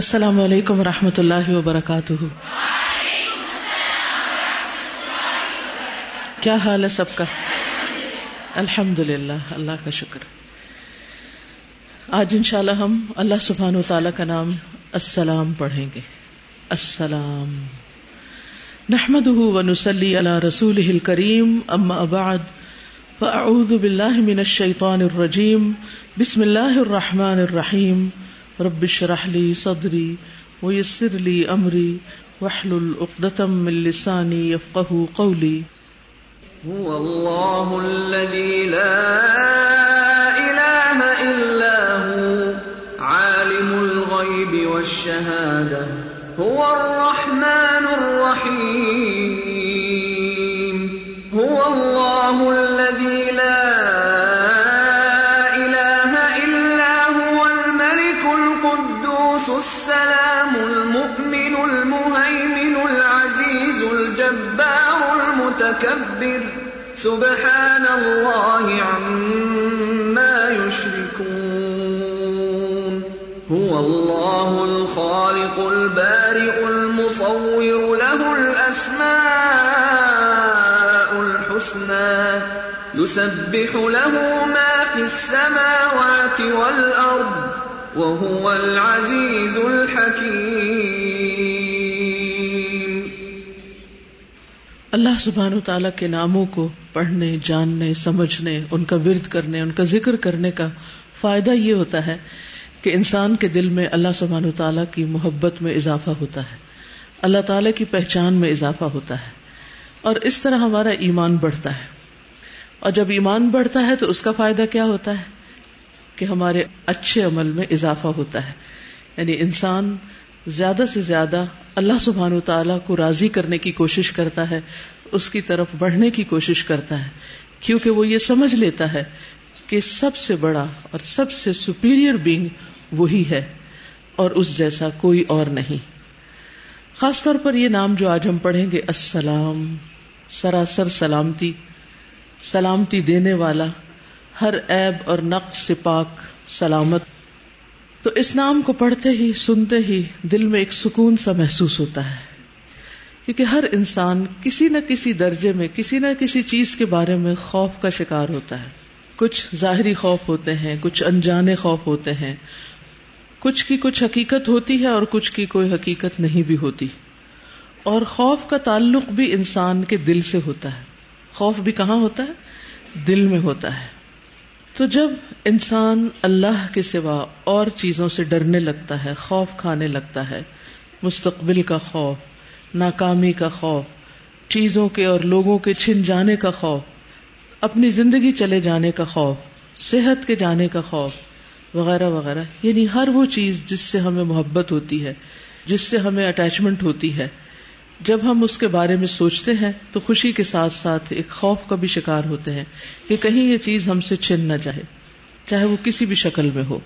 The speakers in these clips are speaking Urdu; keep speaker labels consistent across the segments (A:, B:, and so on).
A: السلام علیکم و رحمۃ اللہ وبرکاتہ۔ کیا حال ہے سب کا؟ الحمد للہ اللہ کا شکر۔ آج انشاءاللہ ہم اللہ سبحان و تعالی کا نام السلام پڑھیں گے۔ السلام۔ نحمد ونسلی علی رسول کریم اما بعد، فاعوذ باللہ من الشیطان الرجیم، بسم اللہ الرحمن الرحیم۔ رب اشرح لي صدري ويسر لي امري واحلل عقدة من لساني يفقهوا قولي.
B: هو الله الذي لا اله الا هو، عالم الغيب والشهاده هو الرحمن الرحيم. سبحان الله عما يشركون هو الله الخالق البارئ المصور، له الأسماء الحسنى، يسبح له ما في السماوات والأرض، وهو العزيز الحكيم.
A: اللہ سبحان و تعالیٰ کے ناموں کو پڑھنے، جاننے، سمجھنے، ان کا ورد کرنے، ان کا ذکر کرنے کا فائدہ یہ ہوتا ہے کہ انسان کے دل میں اللہ سبحان و تعالیٰ کی محبت میں اضافہ ہوتا ہے۔ اللہ تعالیٰ کی پہچان میں اضافہ ہوتا ہے۔ اور اس طرح ہمارا ایمان بڑھتا ہے۔ اور جب ایمان بڑھتا ہے تو اس کا فائدہ کیا ہوتا ہے؟ کہ ہمارے اچھے عمل میں اضافہ ہوتا ہے۔ یعنی انسان زیادہ سے زیادہ اللہ سبحان و تعالیٰ کو راضی کرنے کی کوشش کرتا ہے، اس کی طرف بڑھنے کی کوشش کرتا ہے۔ کیونکہ وہ یہ سمجھ لیتا ہے کہ سب سے بڑا اور سب سے سپیریئر بینگ وہی ہے اور اس جیسا کوئی اور نہیں۔ خاص طور پر یہ نام جو آج ہم پڑھیں گے، السلام، سراسر سلامتی سلامتی دینے والا، ہر عیب اور نقص سے پاک، سلامت۔ تو اس نام کو پڑھتے ہی سنتے ہی دل میں ایک سکون سا محسوس ہوتا ہے۔ کیونکہ ہر انسان کسی نہ کسی درجے میں، کسی نہ کسی چیز کے بارے میں خوف کا شکار ہوتا ہے۔ کچھ ظاہری خوف ہوتے ہیں، کچھ انجانے خوف ہوتے ہیں۔ کچھ کی کچھ حقیقت ہوتی ہے اور کچھ کی کوئی حقیقت نہیں بھی ہوتی۔ اور خوف کا تعلق بھی انسان کے دل سے ہوتا ہے۔ خوف بھی کہاں ہوتا ہے؟ دل میں ہوتا ہے۔ تو جب انسان اللہ کے سوا اور چیزوں سے ڈرنے لگتا ہے، خوف کھانے لگتا ہے۔ مستقبل کا خوف، ناکامی کا خوف، چیزوں کے اور لوگوں کے چھن جانے کا خوف، اپنی زندگی چلے جانے کا خوف، صحت کے جانے کا خوف، وغیرہ وغیرہ۔ یعنی ہر وہ چیز جس سے ہمیں محبت ہوتی ہے، جس سے ہمیں اٹیچمنٹ ہوتی ہے۔ جب ہم اس کے بارے میں سوچتے ہیں تو خوشی کے ساتھ ساتھ ایک خوف کا بھی شکار ہوتے ہیں کہ کہیں یہ چیز ہم سے چھن نہ جائے۔ چاہے وہ کسی بھی شکل میں ہو۔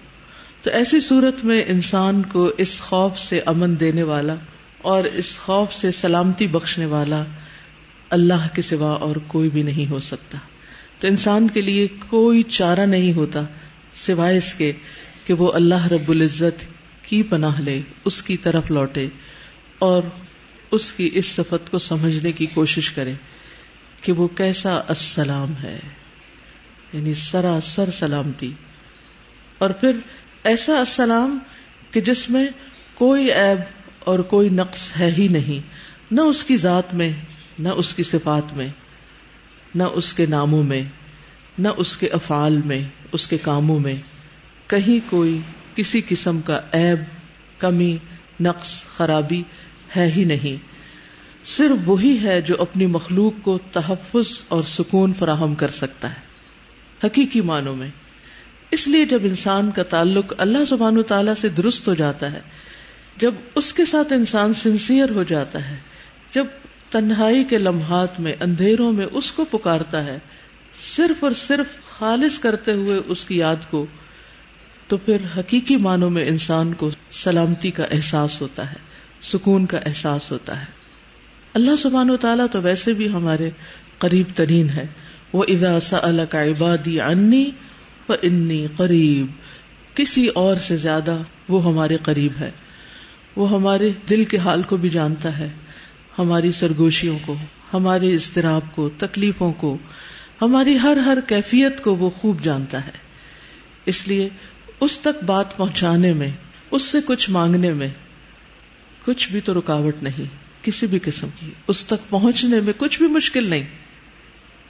A: تو ایسی صورت میں انسان کو اس خوف سے امن دینے والا اور اس خوف سے سلامتی بخشنے والا اللہ کے سوا اور کوئی بھی نہیں ہو سکتا۔ تو انسان کے لیے کوئی چارہ نہیں ہوتا سوائے اس کے کہ وہ اللہ رب العزت کی پناہ لے، اس کی طرف لوٹے اور اس کی اس صفت کو سمجھنے کی کوشش کرے کہ وہ کیسا السلام ہے۔ یعنی سراسر سلامتی۔ اور پھر ایسا السلام کہ جس میں کوئی عیب اور کوئی نقص ہے ہی نہیں، نہ اس کی ذات میں، نہ اس کی صفات میں، نہ اس کے ناموں میں، نہ اس کے افعال میں، اس کے کاموں میں۔ کہیں کوئی کسی قسم کا عیب، کمی، نقص، خرابی ہے ہی نہیں۔ صرف وہی ہے جو اپنی مخلوق کو تحفظ اور سکون فراہم کر سکتا ہے۔ حقیقی معنوں میں۔ اس لیے جب انسان کا تعلق اللہ سبحان تعالی سے درست ہو جاتا ہے، جب اس کے ساتھ انسان سنسیئر ہو جاتا ہے، جب تنہائی کے لمحات میں، اندھیروں میں اس کو پکارتا ہے، صرف اور صرف خالص کرتے ہوئے اس کی یاد کو، تو پھر حقیقی معنوں میں انسان کو سلامتی کا احساس ہوتا ہے، سکون کا احساس ہوتا ہے۔ اللہ سبحان و تعالیٰ تو ویسے بھی ہمارے قریب ترین ہے۔ وہ ادا سا کا عبادی انی و انی قریب کسی اور سے زیادہ وہ ہمارے قریب ہے۔ وہ ہمارے دل کے حال کو بھی جانتا ہے۔ ہماری سرگوشیوں کو، ہمارے اضطراب کو، تکلیفوں کو، ہماری ہر ہر کیفیت کو وہ خوب جانتا ہے۔ اس لیے اس تک بات پہنچانے میں، اس سے کچھ مانگنے میں کچھ بھی تو رکاوٹ نہیں، کسی بھی قسم کی۔ اس تک پہنچنے میں کچھ بھی مشکل نہیں۔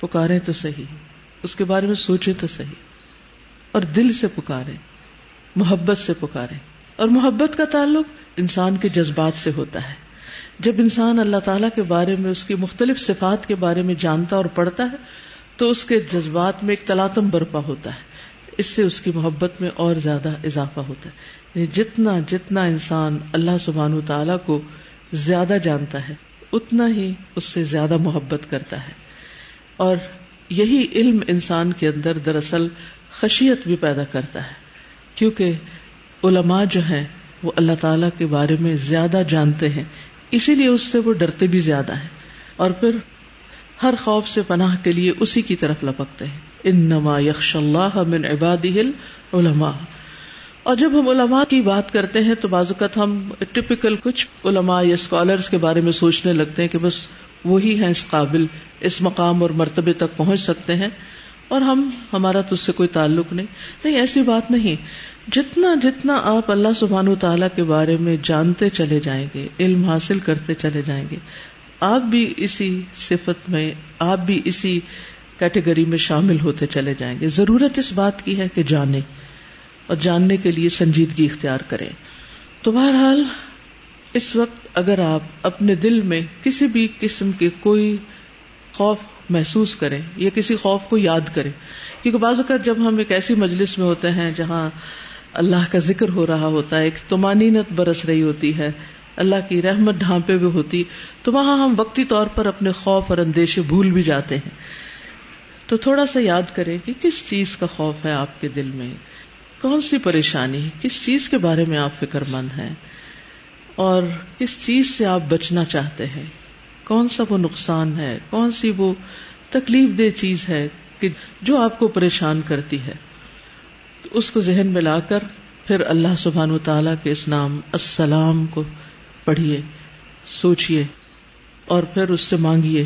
A: پکارے تو صحیح، اس کے بارے میں سوچے تو صحیح، اور دل سے پکارے محبت سے پکارے اور محبت کا تعلق انسان کے جذبات سے ہوتا ہے۔ جب انسان اللہ تعالی کے بارے میں، اس کی مختلف صفات کے بارے میں جانتا اور پڑھتا ہے، تو اس کے جذبات میں ایک تلاتم برپا ہوتا ہے۔ اس سے اس کی محبت میں اور زیادہ اضافہ ہوتا ہے۔ یعنی جتنا جتنا انسان اللہ سبحان تعالیٰ کو زیادہ جانتا ہے، اتنا ہی اس سے زیادہ محبت کرتا ہے۔ اور یہی علم انسان کے اندر دراصل خشیت بھی پیدا کرتا ہے، کیونکہ علماء جو ہیں وہ اللہ تعالی کے بارے میں زیادہ جانتے ہیں، اسی لیے اس سے وہ ڈرتے بھی زیادہ ہیں۔ اور پھر ہر خوف سے پناہ کے لیے اسی کی طرف لپکتے ہیں۔ ان نما یکش اللہ من عبادی علماء اور جب ہم علماء کی بات کرتے ہیں تو بعض اوقات ہم ٹپکل کچھ علماء یا اسکالرس کے بارے میں سوچنے لگتے ہیں کہ بس وہی ہیں اس قابل اس مقام اور مرتبے تک پہنچ سکتے ہیں اور ہم، ہمارا تو اس سے کوئی تعلق نہیں۔ نہیں، ایسی بات نہیں۔ جتنا جتنا آپ اللہ سبحان و تعالیٰ کے بارے میں جانتے چلے جائیں گے، علم حاصل کرتے چلے جائیں گے، آپ بھی اسی صفت میں، آپ بھی اسی کیٹیگری میں شامل ہوتے چلے جائیں گے۔ ضرورت اس بات کی ہے کہ جانے اور جاننے کے لیے سنجیدگی اختیار کریں۔ تو بہرحال، اس وقت اگر آپ اپنے دل میں کسی بھی قسم کے کوئی خوف محسوس کریں یا کسی خوف کو یاد کریں کیونکہ بعض اوقات جب ہم ایک ایسی مجلس میں ہوتے ہیں جہاں اللہ کا ذکر ہو رہا ہوتا ہے، ایک تمانینت برس رہی ہوتی ہے، اللہ کی رحمت ڈھانپے ہوئے ہوتی، تو وہاں ہم وقتی طور پر اپنے خوف اور اندیشے بھول بھی جاتے ہیں۔ تو تھوڑا سا یاد کریں کہ کس چیز کا خوف ہے آپ کے دل میں؟ کون سی پریشانی؟ کس چیز کے بارے میں آپ فکر مند ہیں؟ اور کس چیز سے آپ بچنا چاہتے ہیں؟ کون سا وہ نقصان ہے؟ کون سی وہ تکلیف دہ چیز ہے کہ جو آپ کو پریشان کرتی ہے؟ اس کو ذہن میں لا کر پھر اللہ سبحان و تعالی کے اس نام السلام کو پڑھیے، سوچیے اور پھر اس سے مانگیے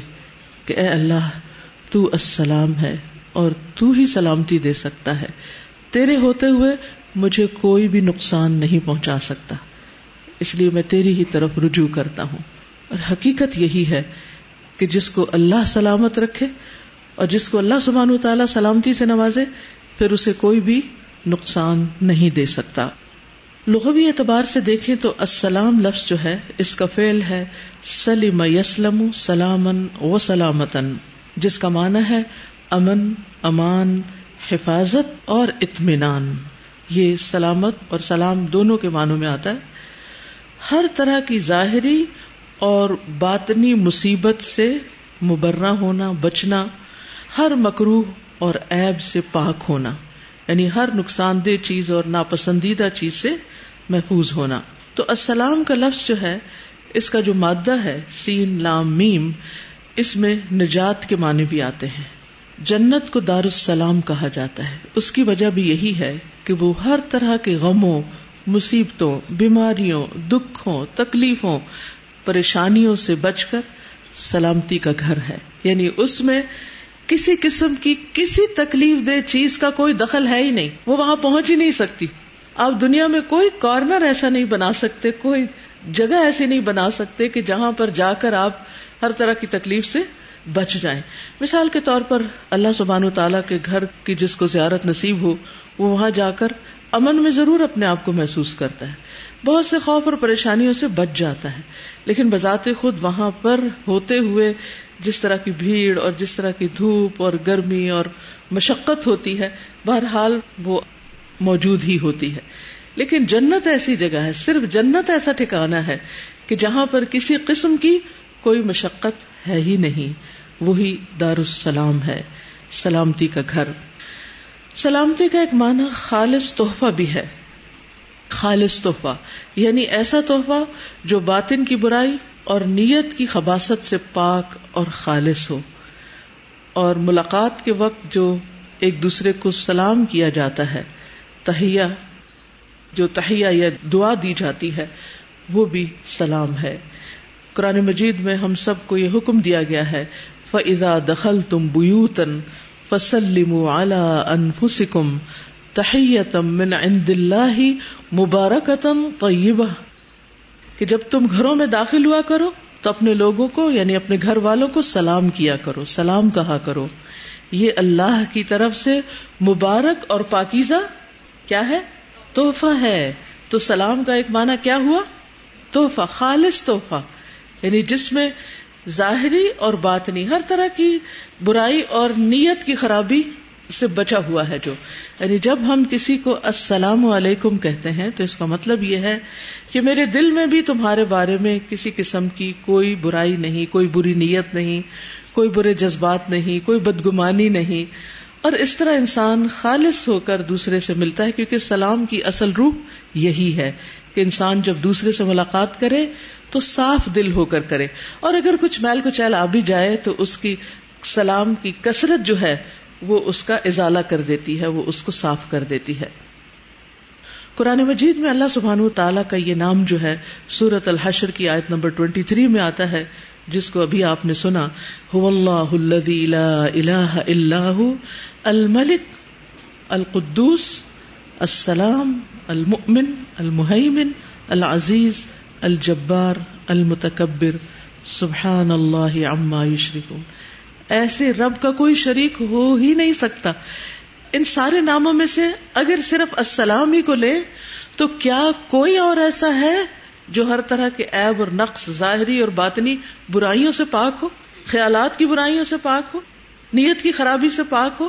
A: کہ اے اللہ، تو السلام ہے اور تو ہی سلامتی دے سکتا ہے۔ تیرے ہوتے ہوئے مجھے کوئی بھی نقصان نہیں پہنچا سکتا۔ اس لیے میں تیری ہی طرف رجوع کرتا ہوں۔ اور حقیقت یہی ہے کہ جس کو اللہ سلامت رکھے اور جس کو اللہ سبحانہ و تعالیٰ سلامتی سے نوازے، پھر اسے کوئی بھی نقصان نہیں دے سکتا۔ لغوی اعتبار سے دیکھیں تو السلام لفظ جو ہے، اس کا فعل ہے سلیم یسلم سلامن و سلامتن جس کا معنی ہے امن، امان، حفاظت اور اطمینان۔ یہ سلامت اور سلام دونوں کے معنوں میں آتا ہے۔ ہر طرح کی ظاہری اور باطنی مصیبت سے مبرہ ہونا، بچنا، ہر مکرو اور ایب سے پاک ہونا یعنی ہر نقصان دہ چیز اور ناپسندیدہ چیز سے محفوظ ہونا۔ تو السلام کا لفظ جو ہے، اس کا جو مادہ ہے، سین، لام، میم، اس میں نجات کے معنی بھی آتے ہیں۔ جنت کو دار السلام کہا جاتا ہے۔ اس کی وجہ بھی یہی ہے کہ وہ ہر طرح کے غموں، مصیبتوں، بیماریوں، دکھوں، تکلیفوں پریشانیوں سے بچ کر سلامتی کا گھر ہے۔ یعنی اس میں کسی قسم کی کسی تکلیف دہ چیز کا کوئی دخل ہے ہی نہیں۔ وہ وہاں پہنچ ہی نہیں سکتی۔ آپ دنیا میں کوئی کارنر ایسا نہیں بنا سکتے، کوئی جگہ ایسی نہیں بنا سکتے کہ جہاں پر جا کر آپ ہر طرح کی تکلیف سے بچ جائیں۔ مثال کے طور پر اللہ سبحان و تعالیٰ کے گھر کی جس کو زیارت نصیب ہو، وہ وہاں جا کر امن میں ضرور اپنے آپ کو محسوس کرتا ہے۔ بہت سے خوف اور پریشانیوں سے بچ جاتا ہے۔ لیکن بذات خود وہاں پر ہوتے ہوئے جس طرح کی بھیڑ اور جس طرح کی دھوپ اور گرمی اور مشقت ہوتی ہے، بہرحال وہ موجود ہی ہوتی ہے۔ لیکن جنت ایسی جگہ ہے، صرف جنت ایسا ٹھکانا ہے کہ جہاں پر کسی قسم کی کوئی مشقت ہے ہی نہیں۔ وہی دار السلام ہے، سلامتی کا گھر۔ سلامتی کا ایک معنی خالص تحفہ بھی ہے۔ خالص تحفہ یعنی ایسا تحفہ جو باطن کی برائی اور نیت کی خباست سے پاک اور خالص ہو۔ اور ملاقات کے وقت جو ایک دوسرے کو سلام کیا جاتا ہے تہیا جو تہیا یا دعا دی جاتی ہے، وہ بھی سلام ہے۔ قرآن مجید میں ہم سب کو یہ حکم دیا گیا ہے، فَإِذَا دَخَلْتُمْ بُيُوتًا فَسَلِّمُوا عَلَىٰ أَنفُسِكُمْ تَحِيَّةً مِّنْ عِنْدِ اللَّهِ مُبَارَكَةً کہ جب تم گھروں میں داخل ہوا کرو، تو اپنے لوگوں کو یعنی اپنے گھر والوں کو سلام کیا کرو، سلام کہا کرو۔ یہ اللہ کی طرف سے مبارک اور پاکیزہ کیا ہے؟ تحفہ ہے۔ تو سلام کا ایک معنی کیا ہوا؟ تحفہ، خالص تحفہ۔ یعنی جس میں ظاہری اور باطنی، ہر طرح کی برائی اور نیت کی خرابی سے بچا ہوا ہے جو۔ یعنی جب ہم کسی کو السلام علیکم کہتے ہیں، تو اس کا مطلب یہ ہے کہ میرے دل میں بھی تمہارے بارے میں کسی قسم کی کوئی برائی نہیں، کوئی بری نیت نہیں، کوئی برے جذبات نہیں، کوئی بدگمانی نہیں۔ اور اس طرح انسان خالص ہو کر دوسرے سے ملتا ہے، کیونکہ سلام کی اصل روح یہی ہے کہ انسان جب دوسرے سے ملاقات کرے تو صاف دل ہو کر کرے۔ اور اگر کچھ میل کچیل آ بھی جائے تو اس کی سلام کی کثرت جو ہے وہ اس کا ازالہ کر دیتی ہے، وہ اس کو صاف کر دیتی ہے۔ قرآن مجید میں اللہ سبحان تعالیٰ کا یہ نام جو ہے سورت الحشر کی آیت نمبر ٹوینٹی تھری میں آتا ہے، جس کو ابھی آپ نے سنا اللہ الہ اللہ الملک، القدوس، السلام، المؤمن المحیمن العزیز، الجبار، المتکبر، سبحان اللہ عما یشرکون۔ ایسے رب کا کوئی شریک ہو ہی نہیں سکتا۔ ان سارے ناموں میں سے اگر صرف السلام ہی کو لے، تو کیا کوئی اور ایسا ہے جو ہر طرح کے عیب اور نقص، ظاہری اور باطنی برائیوں سے پاک ہو؟ خیالات کی برائیوں سے پاک ہو؟ نیت کی خرابی سے پاک ہو؟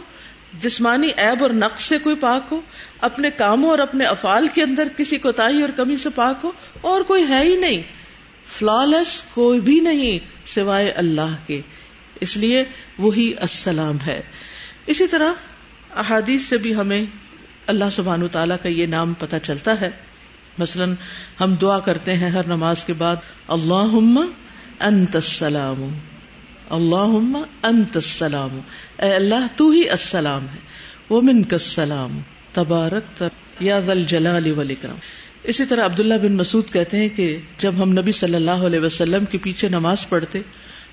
A: جسمانی عیب اور نقص سے کوئی پاک ہو؟ اپنے کاموں اور اپنے افعال کے اندر کسی کوتا اور کمی سے پاک ہو؟ اور کوئی ہے ہی نہیں۔ فلالس کوئی بھی نہیں سوائے اللہ کے۔ اس لیے وہی السلام ہے۔ اسی طرح احادیث سے بھی ہمیں اللہ سبحان تعالیٰ کا یہ نام پتہ چلتا ہے۔ مثلاً ہم دعا کرتے ہیں ہر نماز کے بعد اللہ انت السلام اللہ انت السلام، اے اللہ تو ہی السلام ہے وہ من السلام تبارک یا ذل جلال والاکرام۔ اسی طرح عبداللہ بن مسعود کہتے ہیں کہ جب ہم نبی صلی اللہ علیہ وسلم کے پیچھے نماز پڑھتے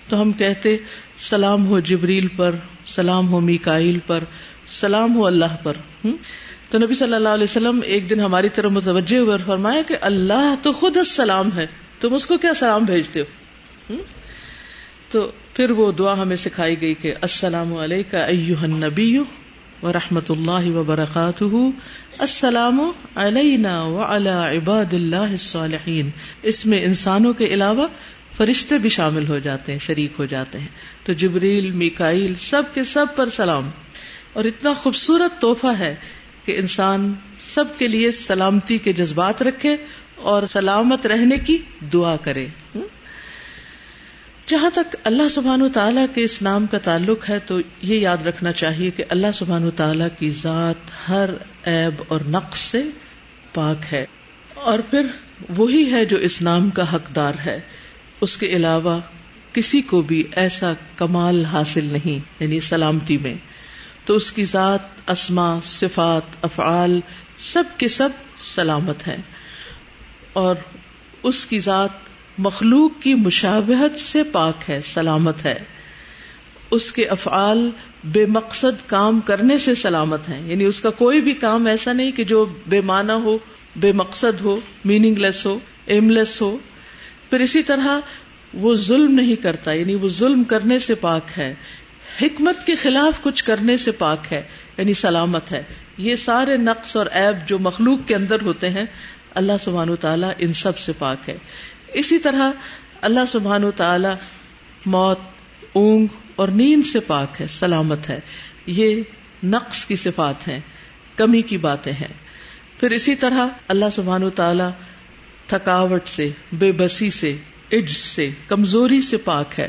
A: تو ہم کہتے، سلام ہو جبریل پر، سلام ہو میکائل پر، سلام ہو اللہ پر تو نبی صلی اللہ علیہ وسلم ایک دن ہماری طرف متوجہ ہوئے اور فرمایا کہ اللہ تو خود السلام ہے، تم اس کو کیا سلام بھیجتے ہو؟ تو پھر وہ دعا ہمیں سکھائی گئی کہ السلام علیکم النبی و رحمۃ اللہ وبرکاتہ السلام علینا وعلی عباد اللہ الصالحین۔ اس میں انسانوں کے علاوہ فرشتے بھی شامل ہو جاتے ہیں، شریک ہو جاتے ہیں۔ تو جبریل میکائل سب کے سب پر سلام۔ اور اتنا خوبصورت تحفہ ہے کہ انسان سب کے لیے سلامتی کے جذبات رکھے اور سلامت رہنے کی دعا کرے۔ جہاں تک اللہ سبحان و تعالیٰ کے اس نام کا تعلق ہے، تو یہ یاد رکھنا چاہیے کہ اللہ سبحان و تعالیٰ کی ذات ہر عیب اور نقص سے پاک ہے۔ اور پھر وہی ہے جو اس نام کا حقدار ہے۔ اس کے علاوہ کسی کو بھی ایسا کمال حاصل نہیں یعنی سلامتی میں۔ تو اس کی ذات اسما صفات، افعال سب کے سب سلامت ہیں۔ اور اس کی ذات مخلوق کی مشابہت سے پاک ہے، سلامت ہے۔ اس کے افعال بے مقصد کام کرنے سے سلامت ہیں۔ یعنی اس کا کوئی بھی کام ایسا نہیں کہ جو بے معنی ہو، بے مقصد ہو میننگ لیس ہو ایم لیس ہو۔ پھر اسی طرح وہ ظلم نہیں کرتا یعنی وہ ظلم کرنے سے پاک ہے، حکمت کے خلاف کچھ کرنے سے پاک ہے یعنی سلامت ہے۔ یہ سارے نقص اور عیب جو مخلوق کے اندر ہوتے ہیں، اللہ سبحان و تعالیٰ ان سب سے پاک ہے۔ اسی طرح اللہ سبحان و تعالی موت، اونگ اور نیند سے پاک ہے، سلامت ہے۔ یہ نقص کی صفات ہیں، کمی کی باتیں ہیں۔ پھر اسی طرح اللہ سبحان و تعالی تھکاوٹ سے، بے بسی سے عج سے، کمزوری سے پاک ہے۔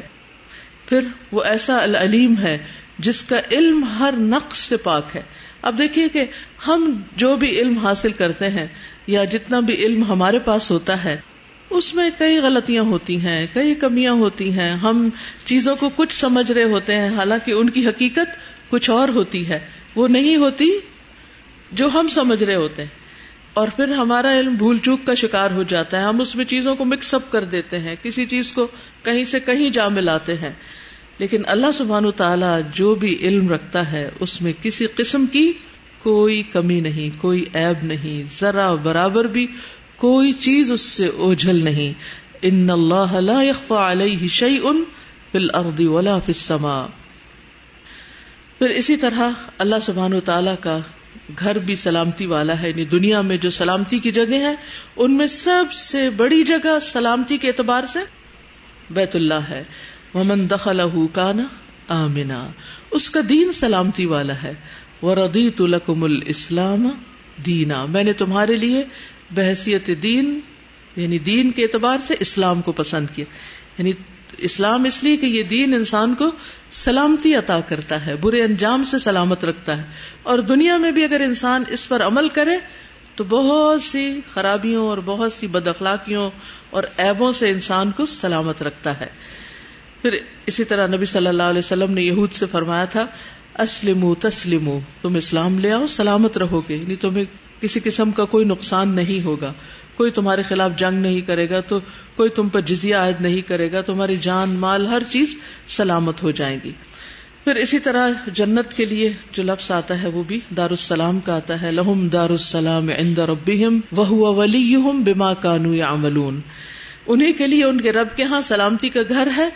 A: پھر وہ ایسا العلیم ہے جس کا علم ہر نقص سے پاک ہے۔ اب دیکھیے کہ ہم جو بھی علم حاصل کرتے ہیں یا جتنا بھی علم ہمارے پاس ہوتا ہے، اس میں کئی غلطیاں ہوتی ہیں، کئی کمیاں ہوتی ہیں۔ ہم چیزوں کو کچھ سمجھ رہے ہوتے ہیں، حالانکہ ان کی حقیقت کچھ اور ہوتی ہے۔ وہ نہیں ہوتی جو ہم سمجھ رہے ہوتے ہیں۔ اور پھر ہمارا علم بھول چوک کا شکار ہو جاتا ہے۔ ہم اس میں چیزوں کو مکس اپ کر دیتے ہیں۔ کسی چیز کو کہیں سے کہیں جا ملاتے ہیں۔ لیکن اللہ سبحان و تعالیٰ جو بھی علم رکھتا ہے، اس میں کسی قسم کی کوئی کمی نہیں، کوئی عیب نہیں۔ ذرا برابر بھی کوئی چیز اس سے اوجھل نہیں۔ ان اللہ لا يخفى علیہ شیء فی الارض ولا فی السماء۔ پھر اسی طرح اللہ سبحان و تعالیٰ کا گھر بھی سلامتی والا ہے یعنی دنیا میں جو سلامتی کی جگہ ہے ان میں سب سے بڑی جگہ سلامتی کے اعتبار سے بیت اللہ ہے۔ ومن دخل کانا آمنا۔ اس کا دین سلامتی والا ہے۔ وہ ردیت الاسلام دینا میں نے تمہارے لیے بحثیت دین یعنی دین کے اعتبار سے اسلام کو پسند کیا۔ یعنی اسلام اس لیے کہ یہ دین انسان کو سلامتی عطا کرتا ہے، برے انجام سے سلامت رکھتا ہے۔ اور دنیا میں بھی اگر انسان اس پر عمل کرے، تو بہت سی خرابیوں اور بہت سی بد اخلاقیوں اور ایبوں سے انسان کو سلامت رکھتا ہے۔ پھر اسی طرح نبی صلی اللہ علیہ وسلم نے یہود سے فرمایا تھا اسلم تسلم تم اسلام لے آؤ، سلامت رہو گے یعنی تمہیں کسی قسم کا کوئی نقصان نہیں ہوگا۔ کوئی تمہارے خلاف جنگ نہیں کرے گا، تو کوئی تم پر جزیہ عائد نہیں کرے گا، تمہاری جان مال ہر چیز سلامت ہو جائے گی۔ پھر اسی طرح جنت کے لیے جو لفظ آتا ہے وہ بھی دار السلام کا آتا ہے۔ لہم دار السلام عند ربهم وهو وليهم بما كانوا يعملون انہیں کے لیے ان کے رب کے ہاں سلامتی کا گھر ہے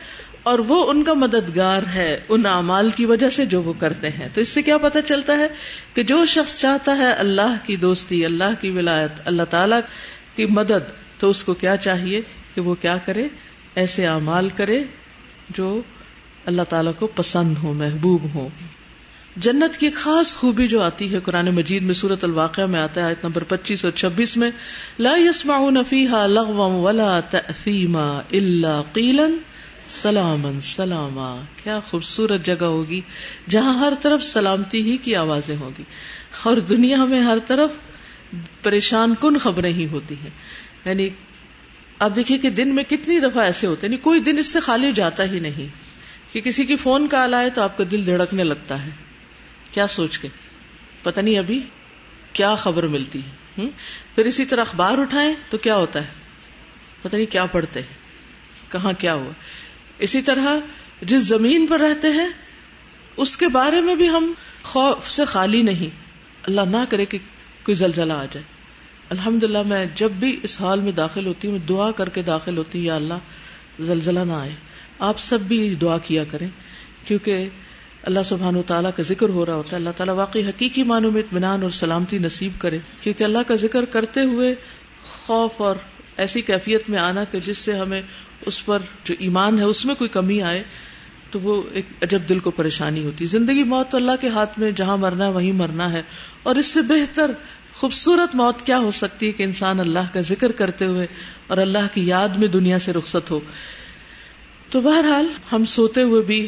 A: اور وہ ان کا مددگار ہے ان اعمال کی وجہ سے جو وہ کرتے ہیں۔ تو اس سے کیا پتا چلتا ہے کہ جو شخص چاہتا ہے اللہ کی دوستی، اللہ کی ولایت، اللہ تعالی کی مدد تو اس کو کیا چاہیے کہ وہ کیا کرے؟ ایسے اعمال کرے جو اللہ تعالیٰ کو پسند ہو محبوب ہو جنت کی خاص خوبی جو آتی ہے، قرآن مجید میں سورت الواقع میں آتا ہے، آیت نمبر پچیس اور چھبیس میں، لا يسمعون فيها لغوا ولا تأثیما الا قیلا سلامن سلاما۔ کیا خوبصورت جگہ ہوگی جہاں ہر طرف سلامتی ہی کی آوازیں ہوگی اور دنیا میں ہر طرف پریشان کن خبریں ہی ہوتی ہیں۔ یعنی آپ دیکھیے کہ دن میں کتنی دفعہ ایسے ہوتے ہیں یعنی کوئی دن اس سے خالی جاتا ہی نہیں۔ کہ کسی کی فون کال آئے تو آپ کا دل دھڑکنے لگتا ہے۔ کیا سوچ کے؟ پتہ نہیں ابھی کیا خبر ملتی ہے۔ پھر اسی طرح اخبار اٹھائیں تو کیا ہوتا ہے؟ پتہ نہیں کیا پڑھتے ہیں۔ کہاں کیا ہوا؟ اسی طرح جس زمین پر رہتے ہیں، اس کے بارے میں بھی ہم خوف سے خالی نہیں۔ اللہ نہ کرے کہ کوئی زلزلہ آ جائے۔ الحمد للہ میں جب بھی اس حال میں داخل ہوتی ہوں دعا کر کے داخل ہوتی ہوں، یا اللہ زلزلہ نہ آئے۔ آپ سب بھی دعا کیا کریں، کیونکہ اللہ سبحان و تعالیٰ کا ذکر ہو رہا ہوتا ہے۔ اللہ تعالیٰ واقعی حقیقی معنوں میں اطمینان اور سلامتی نصیب کرے، کیونکہ اللہ کا ذکر کرتے ہوئے خوف اور ایسی کیفیت میں آنا کہ جس سے ہمیں اس پر جو ایمان ہے، اس میں کوئی کمی آئے، تو وہ ایک عجب دل کو پریشانی ہوتی۔ زندگی موت تو اللہ کے ہاتھ میں، جہاں مرنا ہے، وہیں مرنا ہے۔ اور اس سے بہتر خوبصورت موت کیا ہو سکتی ہے کہ انسان اللہ کا ذکر کرتے ہوئے اور اللہ کی یاد میں دنیا سے رخصت ہو؟ تو بہرحال ہم سوتے ہوئے بھی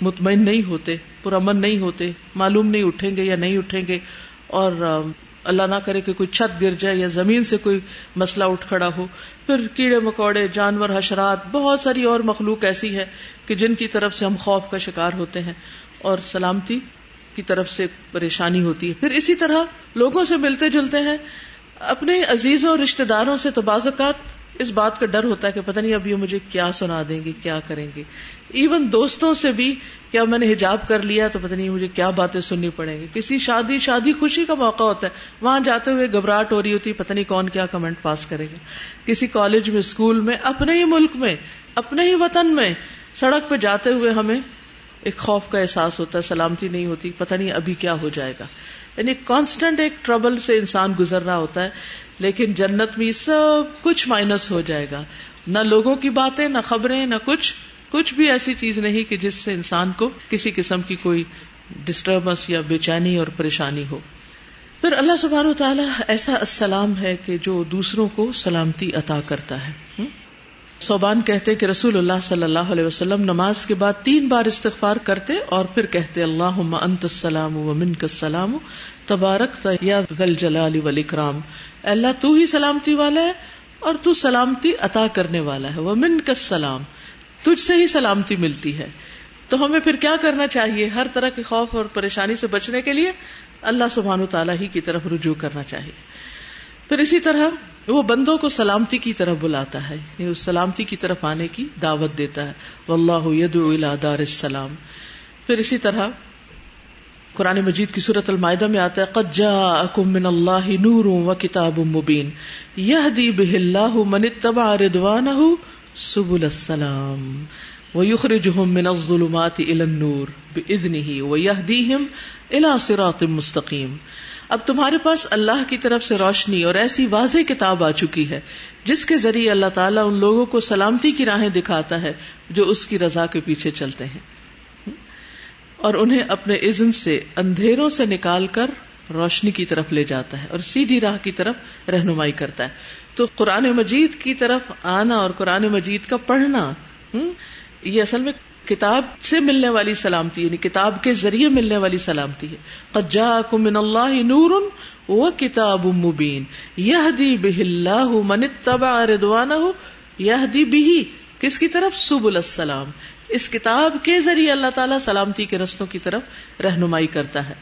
A: مطمئن نہیں ہوتے، پرامن نہیں ہوتے، معلوم نہیں اٹھیں گے یا نہیں اٹھیں گے اور اللہ نہ کرے کہ کوئی چھت گر جائے یا زمین سے کوئی مسئلہ اٹھ کھڑا ہو۔ پھر کیڑے مکوڑے، جانور، حشرات، بہت ساری اور مخلوق ایسی ہے کہ جن کی طرف سے ہم خوف کا شکار ہوتے ہیں۔ اور سلامتی کی طرف سے پریشانی ہوتی ہے۔ پھر اسی طرح لوگوں سے ملتے جلتے ہیں۔ اپنے عزیزوں اور رشتے داروں سے تو بعض اوقات اس بات کا ڈر ہوتا ہے کہ پتہ نہیں اب یہ مجھے کیا سنا دیں گے، کیا کریں گے۔ ایون دوستوں سے بھی کیا میں نے حجاب کر لیا تو پتہ نہیں مجھے کیا باتیں سننی پڑیں گی۔ کسی شادی شادی خوشی کا موقع ہوتا ہے۔ وہاں جاتے ہوئے گھبراہٹ ہو رہی ہوتی، پتہ نہیں کون کیا کمنٹ پاس کرے گا۔ کسی کالج میں، اسکول میں، اپنے ہی ملک میں، اپنے ہی وطن میں سڑک پہ جاتے ہوئے ہمیں ایک خوف کا احساس ہوتا ہے، سلامتی نہیں ہوتی، پتہ نہیں ابھی کیا ہو جائے گا۔ یعنی کانسٹنٹ ایک ٹربل سے انسان گزر رہا ہوتا ہے، لیکن جنت میں سب کچھ مائنس ہو جائے گا۔ نہ لوگوں کی باتیں، نہ خبریں، نہ کچھ۔ کچھ بھی ایسی چیز نہیں کہ جس سے انسان کو کسی قسم کی کوئی ڈسٹربنس یا بے چینی اور پریشانی ہو۔ پھر اللہ سبحانہ و تعالیٰ ایسا السلام ہے کہ جو دوسروں کو سلامتی عطا کرتا ہے۔ صوبان کہتے کہ رسول اللہ صلی اللہ علیہ وسلم نماز کے بعد تین بار استغفار کرتے اور پھر کہتے اللہ انت السلام و من کا سلام تبارک یا جلال والاکرام۔ اللہ، تو ہی سلامتی والا ہے اور تو سلامتی عطا کرنے والا ہے۔ وہ من کا سلام تجھ سے ہی سلامتی ملتی ہے۔ تو ہمیں پھر کیا کرنا چاہیے؟ ہر طرح کے خوف اور پریشانی سے بچنے کے لیے اللہ سبحان و تعالیٰ ہی کی طرف رجوع کرنا چاہیے۔ پھر اسی طرح وہ بندوں کو سلامتی کی طرف بلاتا ہے یعنی اس سلامتی کی طرف آنے کی دعوت دیتا ہے۔ واللہ یدعو الى دار السلام۔ پھر اسی طرح قرآن مجید کی صورت المائدہ میں آتا ہے، قد جاءکم من اللہ نور و کتاب مبین۔ یہدی بہ اللہ من اتبع رضوانہ سبل السلام۔ ویخرجہم من الظلمات الى النور بإذنہ ویہدیہم الى صراط مستقیم۔ اب تمہارے پاس اللہ کی طرف سے روشنی اور ایسی واضح کتاب آ چکی ہے، جس کے ذریعے اللہ تعالیٰ ان لوگوں کو سلامتی کی راہیں دکھاتا ہے جو اس کی رضا کے پیچھے چلتے ہیں۔ اور انہیں اپنے عزن سے، اندھیروں سے نکال کر روشنی کی طرف لے جاتا ہے اور سیدھی راہ کی طرف رہنمائی کرتا ہے۔ تو قرآن مجید کی طرف آنا اور قرآن مجید کا پڑھنا یہ اصل میں کتاب سے ملنے والی سلامتی یعنی کتاب کے ذریعے ملنے والی سلامتی ہے۔ قجا من اللہ نور و کتاب مبین۔ یہ دی بہ اللہ من تبا ردوانہ یہ دی کس کی طرف؟ سب السلام۔ اس کتاب کے ذریعے اللہ تعالیٰ سلامتی کے رستوں کی طرف رہنمائی کرتا ہے۔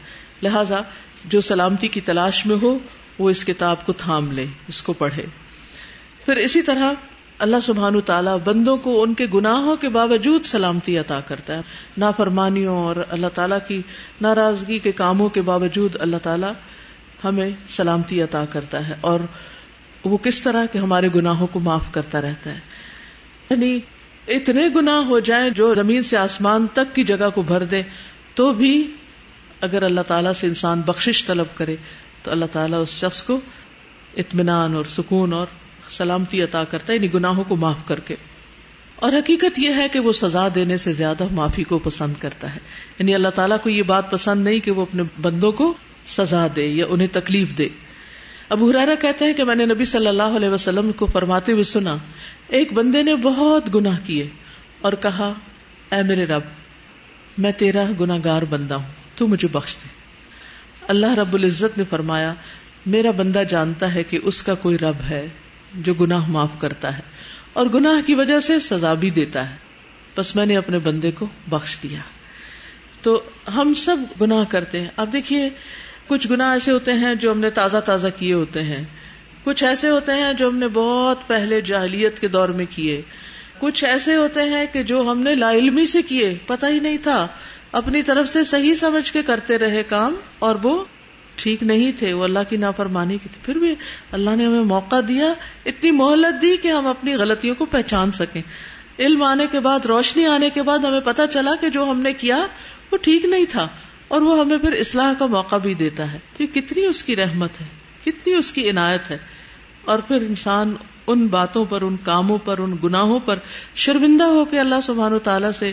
A: لہذا جو سلامتی کی تلاش میں ہو، وہ اس کتاب کو تھام لے، اس کو پڑھے۔ پھر اسی طرح اللہ سبحان تعالیٰ بندوں کو ان کے گناہوں کے باوجود سلامتی عطا کرتا ہے۔ نافرمانیوں اور اللہ تعالیٰ کی ناراضگی کے کاموں کے باوجود اللہ تعالیٰ ہمیں سلامتی عطا کرتا ہے اور وہ کس طرح کے ہمارے گناہوں کو معاف کرتا رہتا ہے۔ یعنی اتنے گنا ہو جائیں جو زمین سے آسمان تک کی جگہ کو بھر دے تو بھی اگر اللہ تعالیٰ سے انسان بخشش طلب کرے، تو اللہ تعالیٰ اس شخص کو اطمینان اور سکون اور سلامتی عطا کرتا ہے یعنی گناہوں کو معاف کر کے۔ اور حقیقت یہ ہے کہ وہ سزا دینے سے زیادہ معافی کو پسند کرتا ہے۔ یعنی اللہ تعالیٰ کو یہ بات پسند نہیں کہ وہ اپنے بندوں کو سزا دے یا انہیں تکلیف دے۔ ابو حرارا کہتے ہیں کہ میں نے نبی صلی اللہ علیہ وسلم کو فرماتے ہوئے سنا، ایک بندے نے بہت گناہ کیے اور کہا، اے میرے رب، میں تیرا گناہ گار بندہ ہوں، تو مجھے بخش دے۔ اللہ رب العزت نے فرمایا، میرا بندہ جانتا ہے کہ اس کا کوئی رب ہے۔ جو گناہ معاف کرتا ہے اور گناہ کی وجہ سے سزا بھی دیتا ہے۔ بس میں نے اپنے بندے کو بخش دیا۔ تو ہم سب گناہ کرتے ہیں۔ اب دیکھیے، کچھ گنا ایسے ہوتے ہیں جو ہم نے تازہ تازہ کیے ہوتے ہیں۔ کچھ ایسے ہوتے ہیں جو ہم نے بہت پہلے جاہلیت کے دور میں کیے۔ کچھ ایسے ہوتے ہیں کہ جو ہم نے لا علمی سے کیے پتا ہی نہیں تھا۔ اپنی طرف سے صحیح سمجھ کے کرتے رہے کام اور وہ ٹھیک نہیں تھے، وہ اللہ کی نافرمانی کی تھی۔ پھر بھی اللہ نے ہمیں موقع دیا، اتنی مہلت دی کہ ہم اپنی غلطیوں کو پہچان سکیں۔ علم آنے کے بعد، روشنی آنے کے بعد ہمیں پتا چلا کہ جو ہم نے کیا، وہ ٹھیک نہیں تھا۔ اور وہ ہمیں پھر اصلاح کا موقع بھی دیتا ہے۔ تو کتنی اس کی رحمت ہے، کتنی اس کی عنایت ہے۔ اور پھر انسان ان باتوں پر، ان کاموں پر، ان گناہوں پر شرمندہ ہو کے اللہ سبحان و تعالیٰ سے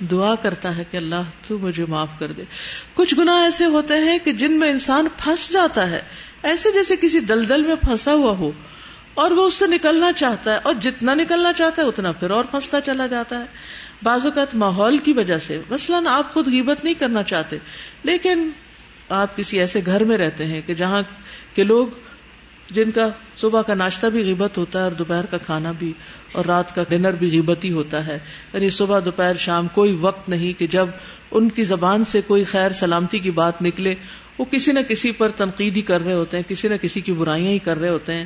A: دعا کرتا ہے کہ اللہ تو مجھے معاف کر دے۔ کچھ گناہ ایسے ہوتے ہیں کہ جن میں انسان پھنس جاتا ہے۔ ایسے جیسے کسی دلدل میں پھنسا ہوا ہو اور وہ اس سے نکلنا چاہتا ہے اور جتنا نکلنا چاہتا ہے اتنا پھر اور پھنستا چلا جاتا ہے۔ بعض اوقات ماحول کی وجہ سے مثلاً آپ خود غیبت نہیں کرنا چاہتے، لیکن آپ کسی ایسے گھر میں رہتے ہیں کہ جہاں کے لوگ جن کا صبح کا ناشتہ بھی غیبت ہوتا ہے اور دوپہر کا کھانا بھی اور رات کا ڈنر بھی غیبت ہی ہوتا ہے۔ یعنی صبح، دوپہر، شام کوئی وقت نہیں کہ جب ان کی زبان سے کوئی خیر، سلامتی کی بات نکلے، وہ کسی نہ کسی پر تنقید ہی کر رہے ہوتے ہیں، کسی نہ کسی کی برائیاں ہی کر رہے ہوتے ہیں۔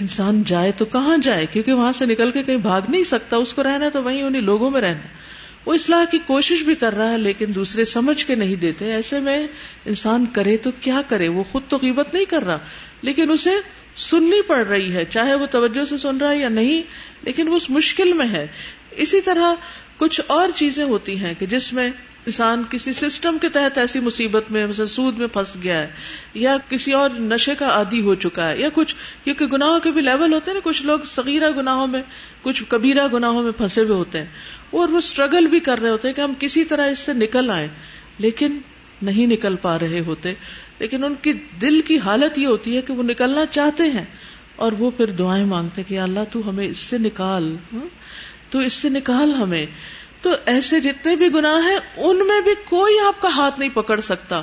A: انسان جائے تو کہاں جائے؟ کیونکہ وہاں سے نکل کے کہیں بھاگ نہیں سکتا، اس کو رہنا تو وہیں انہیں لوگوں میں رہنا وہ اصلاح کی کوشش بھی کر رہا ہے لیکن دوسرے سمجھ کے نہیں دیتے۔ ایسے میں انسان کرے تو کیا کرے؟ وہ خود تو قیمت نہیں کر رہا، لیکن اسے سننی پڑ رہی ہے، چاہے وہ توجہ سے سن رہا ہے یا نہیں، لیکن وہ اس مشکل میں ہے۔ اسی طرح کچھ اور چیزیں ہوتی ہیں کہ جس میں انسان کسی سسٹم کے تحت ایسی مصیبت میں، مثلا سود میں پھنس گیا ہے، یا کسی اور نشے کا عادی ہو چکا ہے، یا کچھ، کیونکہ گناہوں کے بھی لیول ہوتے ہیں نا، کچھ لوگ صغیرہ گناہوں میں، کچھ کبیرہ گناہوں میں پھنسے ہوئے ہوتے ہیں۔ اور وہ اسٹرگل بھی کر رہے ہوتے ہیں کہ ہم کسی طرح اس سے نکل آئے لیکن نہیں نکل پا رہے ہوتے۔ لیکن ان کی دل کی حالت یہ ہوتی ہے کہ وہ نکلنا چاہتے ہیں اور وہ پھر دعائیں مانگتے کہ اللہ تو ہمیں اس سے نکال تو اس سے نکال ہمیں۔ تو ایسے جتنے بھی گناہ ہیں، ان میں بھی کوئی آپ کا ہاتھ نہیں پکڑ سکتا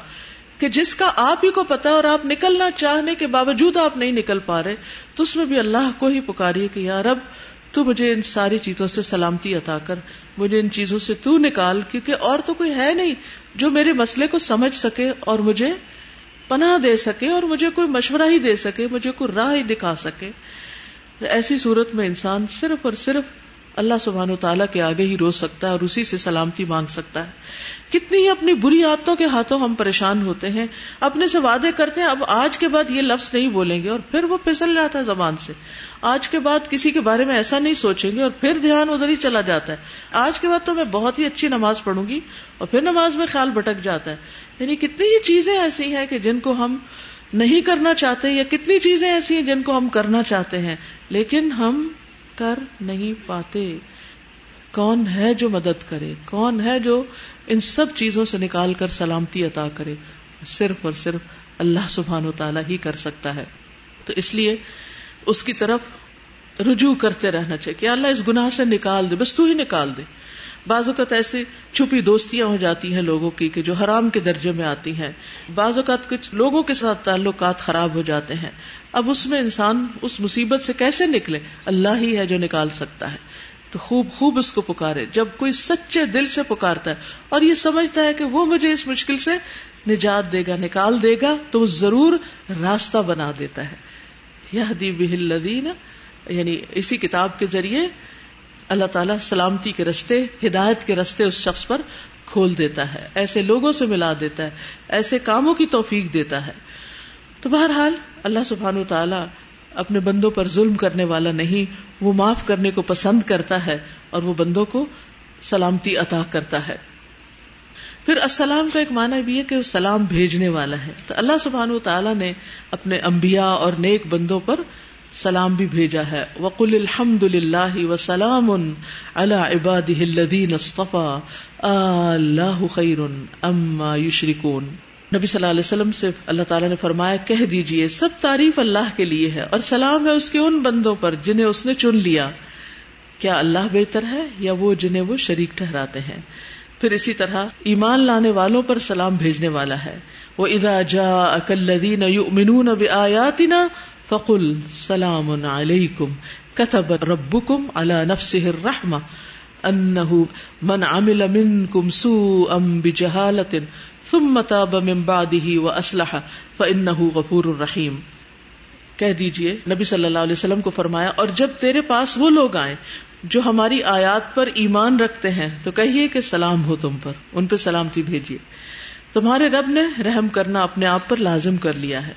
A: کہ جس کا آپ ہی کو پتا اور آپ نکلنا چاہنے کے باوجود آپ نہیں نکل پا رہے، تو اس میں بھی اللہ کو ہی پکاری کہ یار اب تو مجھے ان ساری چیزوں سے سلامتی عطا کر، مجھے ان چیزوں سے تو نکال، کیونکہ اور تو کوئی ہے نہیں جو میرے مسئلے کو سمجھ سکے اور مجھے پناہ دے سکے اور مجھے کوئی مشورہ ہی دے سکے، مجھے کوئی راہ ہی دکھا سکے۔ ایسی صورت میں انسان صرف اور صرف اللہ سبحان و تعالیٰ کے آگے ہی رو سکتا ہے اور اسی سے سلامتی مانگ سکتا ہے۔ کتنی ہی اپنی بری عادتوں کے ہاتھوں ہم پریشان ہوتے ہیں، اپنے سے وعدے کرتے ہیں، اب آج کے بعد یہ لفظ نہیں بولیں گے اور پھر وہ پھسل جاتا ہے زبان سے۔ آج کے بعد کسی کے بارے میں ایسا نہیں سوچیں گے اور پھر دھیان ادھر ہی چلا جاتا ہے۔ آج کے بعد تو میں بہت ہی اچھی نماز پڑھوں گی اور پھر نماز میں خیال بھٹک جاتا ہے۔ یعنی کتنی ہی چیزیں ایسی ہیں کہ جن کو ہم نہیں کرنا چاہتے یا کتنی چیزیں ایسی ہیں جن کو ہم کرنا چاہتے ہیں، لیکن ہم کر نہیں پاتے۔ کون ہے جو مدد کرے؟ کون ہے جو ان سب چیزوں سے نکال کر سلامتی عطا کرے؟ صرف اور صرف اللہ سبحان و تعالیٰ ہی کر سکتا ہے۔ تو اس لیے اس کی طرف رجوع کرتے رہنا چاہیے کہ اللہ اس گناہ سے نکال دے، بس تو ہی نکال دے۔ بعض اوقات ایسی چھپی دوستیاں ہو جاتی ہیں لوگوں کی کہ جو حرام کے درجے میں آتی ہیں۔ بعض اوقات کچھ لوگوں کے ساتھ تعلقات خراب ہو جاتے ہیں۔ اب اس میں انسان اس مصیبت سے کیسے نکلے؟ اللہ ہی ہے جو نکال سکتا ہے۔ تو خوب خوب اس کو پکارے۔ جب کوئی سچے دل سے پکارتا ہے اور یہ سمجھتا ہے کہ وہ مجھے اس مشکل سے نجات دے گا، نکال دے گا، تو وہ ضرور راستہ بنا دیتا ہے۔ یہ بہلدین یعنی اسی کتاب کے ذریعے اللہ تعالیٰ سلامتی کے رستے، ہدایت کے رستے اس شخص پر کھول دیتا ہے، ایسے لوگوں سے ملا دیتا ہے، ایسے کاموں کی توفیق دیتا ہے۔ تو بہرحال اللہ سبحان تعالیٰ اپنے بندوں پر ظلم کرنے والا نہیں، وہ معاف کرنے کو پسند کرتا ہے اور وہ بندوں کو سلامتی عطا کرتا ہے۔ پھر السلام کا ایک معنی بھی ہے کہ وہ سلام بھیجنے والا ہے۔ تو اللہ سبحان تعالیٰ نے اپنے انبیاء اور نیک بندوں پر سلام بھی بھیجا ہے۔ وقل الحمد للہ وسلام اللہ عباد اللہ خیر اما یشرکون نبی صلی اللہ علیہ وسلم سے اللہ تعالیٰ نے فرمایا، کہہ دیجیے، سب تعریف اللہ کے لیے ہے اور سلام ہے اس کے ان بندوں پر جنہیں اس نے چن لیا۔ کیا اللہ بہتر ہے یا وہ جنہیں وہ شریک ٹھہراتے ہیں؟ پھر اسی طرح ایمان لانے والوں پر سلام بھیجنے والا ہے۔ وہ ادا جا اکلین فقل سلام علیکم کتب ربکم علی نفسه الرحمہ انه من عمل منکم سوءا بجہالة ثم تاب من بعده واصلح فانه غفور الرحیم۔ کہہ دیجیے، نبی صلی اللہ علیہ وسلم کو فرمایا، اور جب تیرے پاس وہ لوگ آئیں جو ہماری آیات پر ایمان رکھتے ہیں، تو کہیے کہ سلام ہو تم پر، ان پہ سلامتی بھیجیے۔ تمہارے رب نے رحم کرنا اپنے آپ پر لازم کر لیا ہے۔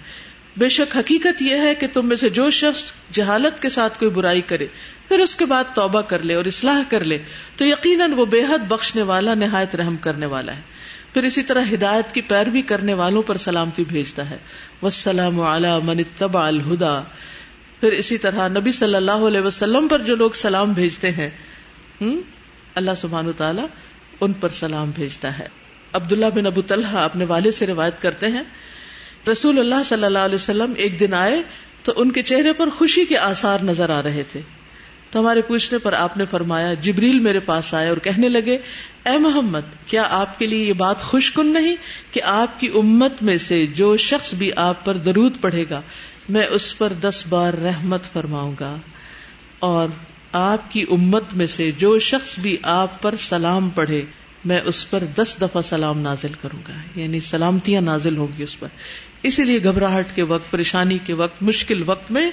A: بے شک حقیقت یہ ہے کہ تم میں سے جو شخص جہالت کے ساتھ کوئی برائی کرے، پھر اس کے بعد توبہ کر لے اور اصلاح کر لے، تو یقیناً وہ بے حد بخشنے والا، نہایت رحم کرنے والا ہے۔ پھر اسی طرح ہدایت کی پیروی کرنے والوں پر سلامتی بھیجتا ہے۔ وسلام من اتبع الہدا پھر اسی طرح نبی صلی اللہ علیہ وسلم پر جو لوگ سلام بھیجتے ہیں اللہ سبحان تعالیٰ ان پر سلام بھیجتا ہے۔ عبداللہ بن ابو طلحہ اپنے والد سے روایت کرتے ہیں رسول اللہ صلی اللہ علیہ وسلم ایک دن آئے تو ان کے چہرے پر خوشی کے آثار نظر آ رہے تھے۔ تو ہمارے پوچھنے پر آپ نے فرمایا، جبریل میرے پاس آئے اور کہنے لگے، اے محمد، کیا آپ کے لیے یہ بات خوش کن نہیں کہ آپ کی امت میں سے جو شخص بھی آپ پر درود پڑھے گا، میں اس پر دس بار رحمت فرماؤں گا؟ اور آپ کی امت میں سے جو شخص بھی آپ پر سلام پڑھے، میں اس پر دس دفعہ سلام نازل کروں گا۔ یعنی سلامتیاں نازل ہوں گی اس پر۔ اسی لیے گھبراہٹ کے وقت، پریشانی کے وقت، مشکل وقت میں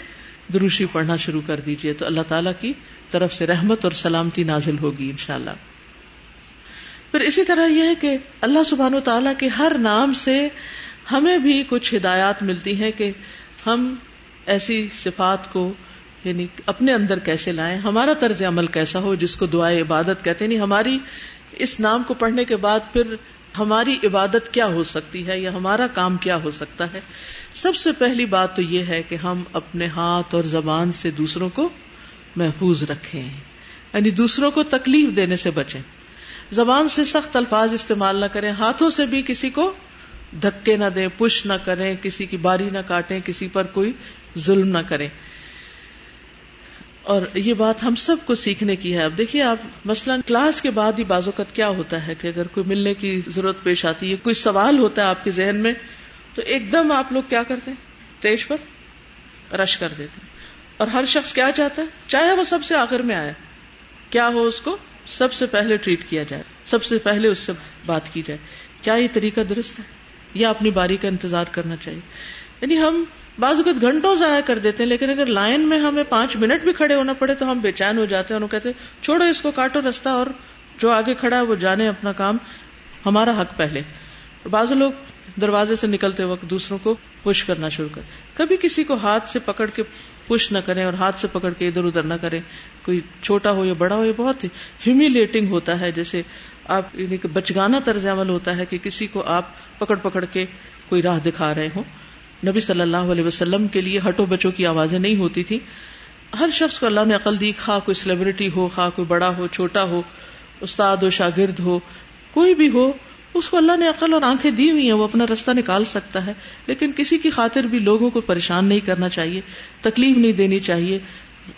A: دروشی پڑھنا شروع کر دیجیے تو اللہ تعالیٰ کی طرف سے رحمت اور سلامتی نازل ہوگی ان شاء اللہ پھر اسی طرح یہ ہے کہ اللہ سبحان و تعالیٰ کے ہر نام سے ہمیں بھی کچھ ہدایات ملتی ہیں کہ ہم ایسی صفات کو یعنی اپنے اندر کیسے لائیں، ہمارا طرز عمل کیسا ہو، جس کو دعائیں عبادت کہتے ہیں یعنی ہماری اس نام کو پڑھنے کے بعد پھر ہماری عبادت کیا ہو سکتی ہے یا ہمارا کام کیا ہو سکتا ہے؟ سب سے پہلی بات تو یہ ہے کہ ہم اپنے ہاتھ اور زبان سے دوسروں کو محفوظ رکھیں۔ یعنی دوسروں کو تکلیف دینے سے بچیں۔ زبان سے سخت الفاظ استعمال نہ کریں، ہاتھوں سے بھی کسی کو دھکے نہ دیں، پش نہ کریں، کسی کی باری نہ کاٹیں، کسی پر کوئی ظلم نہ کریں۔ اور یہ بات ہم سب کو سیکھنے کی ہے۔ اب دیکھیے آپ مثلاً کلاس کے بعد ہی بازوقت کیا ہوتا ہے کہ اگر کوئی ملنے کی ضرورت پیش آتی ہے، کوئی سوال ہوتا ہے آپ کے ذہن میں، تو ایک دم آپ لوگ کیا کرتے ہیں؟ تیج پر رش کر دیتے ہیں۔ اور ہر شخص کیا چاہتا ہے؟ چاہے وہ سب سے آخر میں آئے۔ کیا ہو اس کو؟ سب سے پہلے ٹریٹ کیا جائے۔ سب سے پہلے اس سے بات کی جائے۔ کیا یہ طریقہ درست ہے؟ یا اپنی باری کا انتظار کرنا چاہیے؟ یعنی ہم بعض اوقات گھنٹوں ضائع کر دیتے ہیں، لیکن اگر لائن میں ہمیں پانچ منٹ بھی کھڑے ہونا پڑے تو ہم بے چین ہو جاتے ہیں۔ اور کہتے ہیں، چھوڑو اس کو، کاٹو رستہ اور جو آگے کھڑا ہے وہ جانے اپنا کام۔ ہمارا حق پہلے۔ بعض لوگ دروازے سے نکلتے وقت دوسروں کو پش کرنا شروع کر۔ کبھی کسی کو ہاتھ سے پکڑ کے پش نہ کریں اور ہاتھ سے پکڑ کے ادھر ادھر نہ کریں۔ کوئی چھوٹا ہو یا بڑا ہو، یہ بہت ہیومیلیٹنگ ہوتا ہے۔ جیسے آپ یعنی بچگانا طرز عمل ہوتا ہے کہ کسی کو آپ پکڑ پکڑ کے کوئی راہ دکھا رہے ہوں۔ نبی صلی اللہ علیہ وسلم کے لیے ہٹو بچوں کی آوازیں نہیں ہوتی تھی ہر شخص کو اللہ نے عقل دی، خواہ کوئی سیلیبریٹی ہو، خواہ کوئی بڑا ہو، چھوٹا ہو، استاد ہو، شاگرد ہو، کوئی بھی ہو، اس کو اللہ نے عقل اور آنکھیں دی ہوئی ہیں، وہ اپنا رستہ نکال سکتا ہے۔ لیکن کسی کی خاطر بھی لوگوں کو پریشان نہیں کرنا چاہیے، تکلیف نہیں دینی چاہیے۔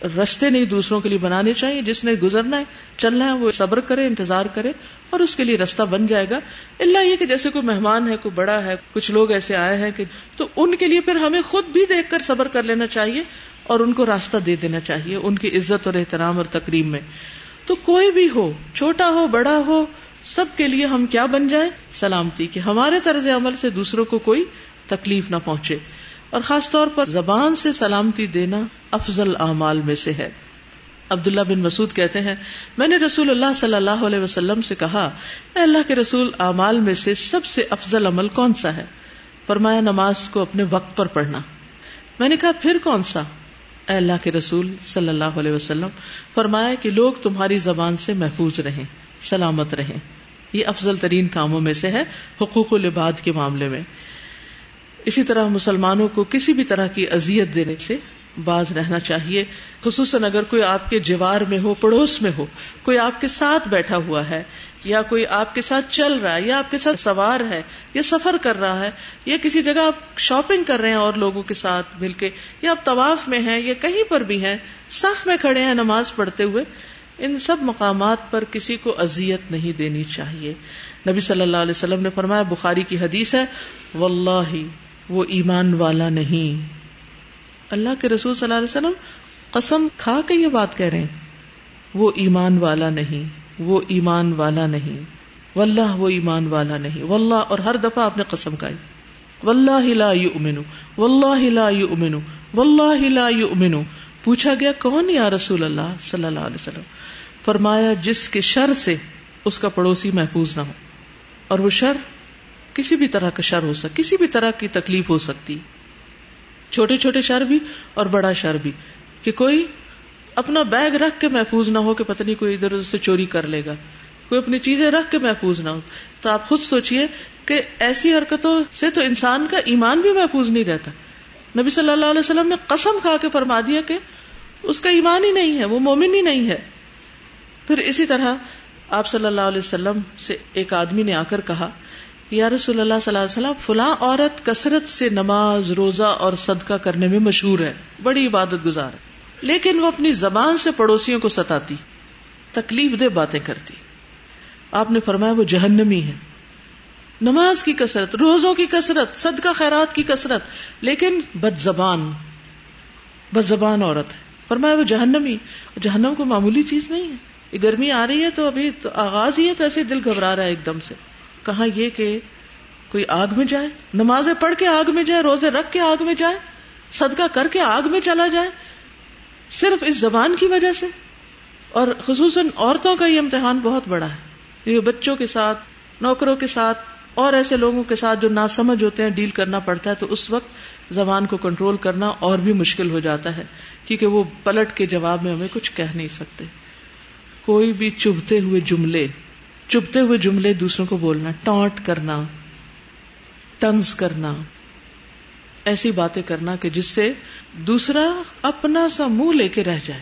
A: رستے نہیں دوسروں کے لیے بنانے چاہیے، جس نے گزرنا ہے، چلنا ہے، وہ صبر کرے، انتظار کرے اور اس کے لیے رستہ بن جائے گا۔ اللہ یہ کہ جیسے کوئی مہمان ہے، کوئی بڑا ہے، کچھ لوگ ایسے آئے ہیں کہ تو ان کے لیے پھر ہمیں خود بھی دیکھ کر صبر کر لینا چاہیے اور ان کو راستہ دے دینا چاہیے ان کی عزت اور احترام اور تقریب میں۔ تو کوئی بھی ہو، چھوٹا ہو، بڑا ہو، سب کے لیے ہم کیا بن جائیں؟ سلامتی، کہ ہمارے طرز عمل سے دوسروں کو کوئی تکلیف نہ پہنچے۔ اور خاص طور پر زبان سے سلامتی دینا افضل اعمال میں سے ہے۔ عبداللہ بن مسعود کہتے ہیں، میں نے رسول اللہ صلی اللہ علیہ وسلم سے کہا، اے اللہ کے رسول، اعمال میں سے سب سے افضل عمل کون سا ہے؟ فرمایا، نماز کو اپنے وقت پر پڑھنا۔ میں نے کہا، پھر کون سا؟ اے اللہ کے رسول صلی اللہ علیہ وسلم، فرمایا کہ لوگ تمہاری زبان سے محفوظ رہیں، سلامت رہیں۔ یہ افضل ترین کاموں میں سے ہے، حقوق العباد کے معاملے میں۔ اسی طرح مسلمانوں کو کسی بھی طرح کی اذیت دینے سے باز رہنا چاہیے، خصوصاً اگر کوئی آپ کے جوار میں ہو، پڑوس میں ہو، کوئی آپ کے ساتھ بیٹھا ہوا ہے، یا کوئی آپ کے ساتھ چل رہا ہے، یا آپ کے ساتھ سوار ہے، یا سفر کر رہا ہے، یا کسی جگہ آپ شاپنگ کر رہے ہیں اور لوگوں کے ساتھ مل کے، یا آپ طواف میں ہیں، یا کہیں پر بھی ہیں صف میں کھڑے ہیں، نماز پڑھتے ہوئے، ان سب مقامات پر کسی کو اذیت نہیں دینی چاہیے۔ نبی صلی اللہ علیہ وسلم نے فرمایا، بخاری کی حدیث ہے، واللہ وہ ایمان والا نہیں۔ اللہ کے رسول صلی اللہ علیہ وسلم قسم کھا کے یہ بات کہہ رہے ہیں۔ وہ ایمان والا نہیں، وہ ایمان والا نہیں۔ واللہ وہ ایمان والا نہیں۔ واللہ اور ہر دفعہ آپ نے قسم کھائی۔ واللہ لا یؤمنو، واللہ لا یؤمنو، واللہ لا یؤمنو۔ پوچھا گیا، کون یا رسول اللہ صلی اللہ علیہ وسلم؟ فرمایا، جس کے شر سے اس کا پڑوسی محفوظ نہ ہو۔ اور وہ شر کسی بھی طرح کا شر ہو سکتا کسی بھی طرح کی تکلیف ہو سکتی۔ چھوٹے چھوٹے شر بھی اور بڑا شر بھی۔ کہ کوئی اپنا بیگ رکھ کے محفوظ نہ ہو کہ پتہ نہیں کوئی ادھر ادھر سے چوری کر لے گا۔ کوئی اپنی چیزیں رکھ کے محفوظ نہ ہو۔ تو آپ خود سوچئے کہ ایسی حرکتوں سے تو انسان کا ایمان بھی محفوظ نہیں رہتا۔ نبی صلی اللہ علیہ وسلم نے قسم کھا کے فرما دیا کہ اس کا ایمان ہی نہیں ہے، وہ مومن ہی نہیں ہے۔ پھر اسی طرح آپ صلی اللہ علیہ وسلم سے ایک آدمی نے آ کر کہا یا رسول اللہ صلی اللہ علیہ وسلم، فلاں عورت کثرت سے نماز، روزہ اور صدقہ کرنے میں مشہور ہے، بڑی عبادت گزار ہے۔ لیکن وہ اپنی زبان سے پڑوسیوں کو ستاتی، تکلیف دہ باتیں کرتی۔ آپ نے فرمایا، وہ جہنمی ہے نماز کی کثرت، روزوں کی کثرت، صدقہ خیرات کی کثرت، لیکن بد زبان بد زبان عورت ہے۔ فرمایا، وہ جہنمی۔ جہنم کو معمولی چیز نہیں ہے۔ یہ گرمی آ رہی ہے تو ابھی تو آغاز ہی ہے تو ایسے دل گھبرا رہا ہے ایک دم سے۔ کہاں یہ کہ کوئی آگ میں جائے، نمازیں پڑھ کے آگ میں جائے، روزے رکھ کے آگ میں جائے، صدقہ کر کے آگ میں چلا جائے، صرف اس زبان کی وجہ سے۔ اور خصوصاً عورتوں کا یہ امتحان بہت بڑا ہے۔ یہ بچوں کے ساتھ، نوکروں کے ساتھ، اور ایسے لوگوں کے ساتھ جو ناسمجھ ہوتے ہیں، ڈیل کرنا پڑتا ہے، تو اس وقت زبان کو کنٹرول کرنا اور بھی مشکل ہو جاتا ہے۔ کیونکہ وہ پلٹ کے جواب میں ہمیں کچھ کہہ نہیں سکتے۔ کوئی بھی چبھتے ہوئے جملے چبھتے ہوئے جملے دوسروں کو بولنا، ٹانٹ کرنا تنز کرنا، ایسی باتیں کرنا کہ جس سے دوسرا اپنا سا منہ لے کے رہ جائے۔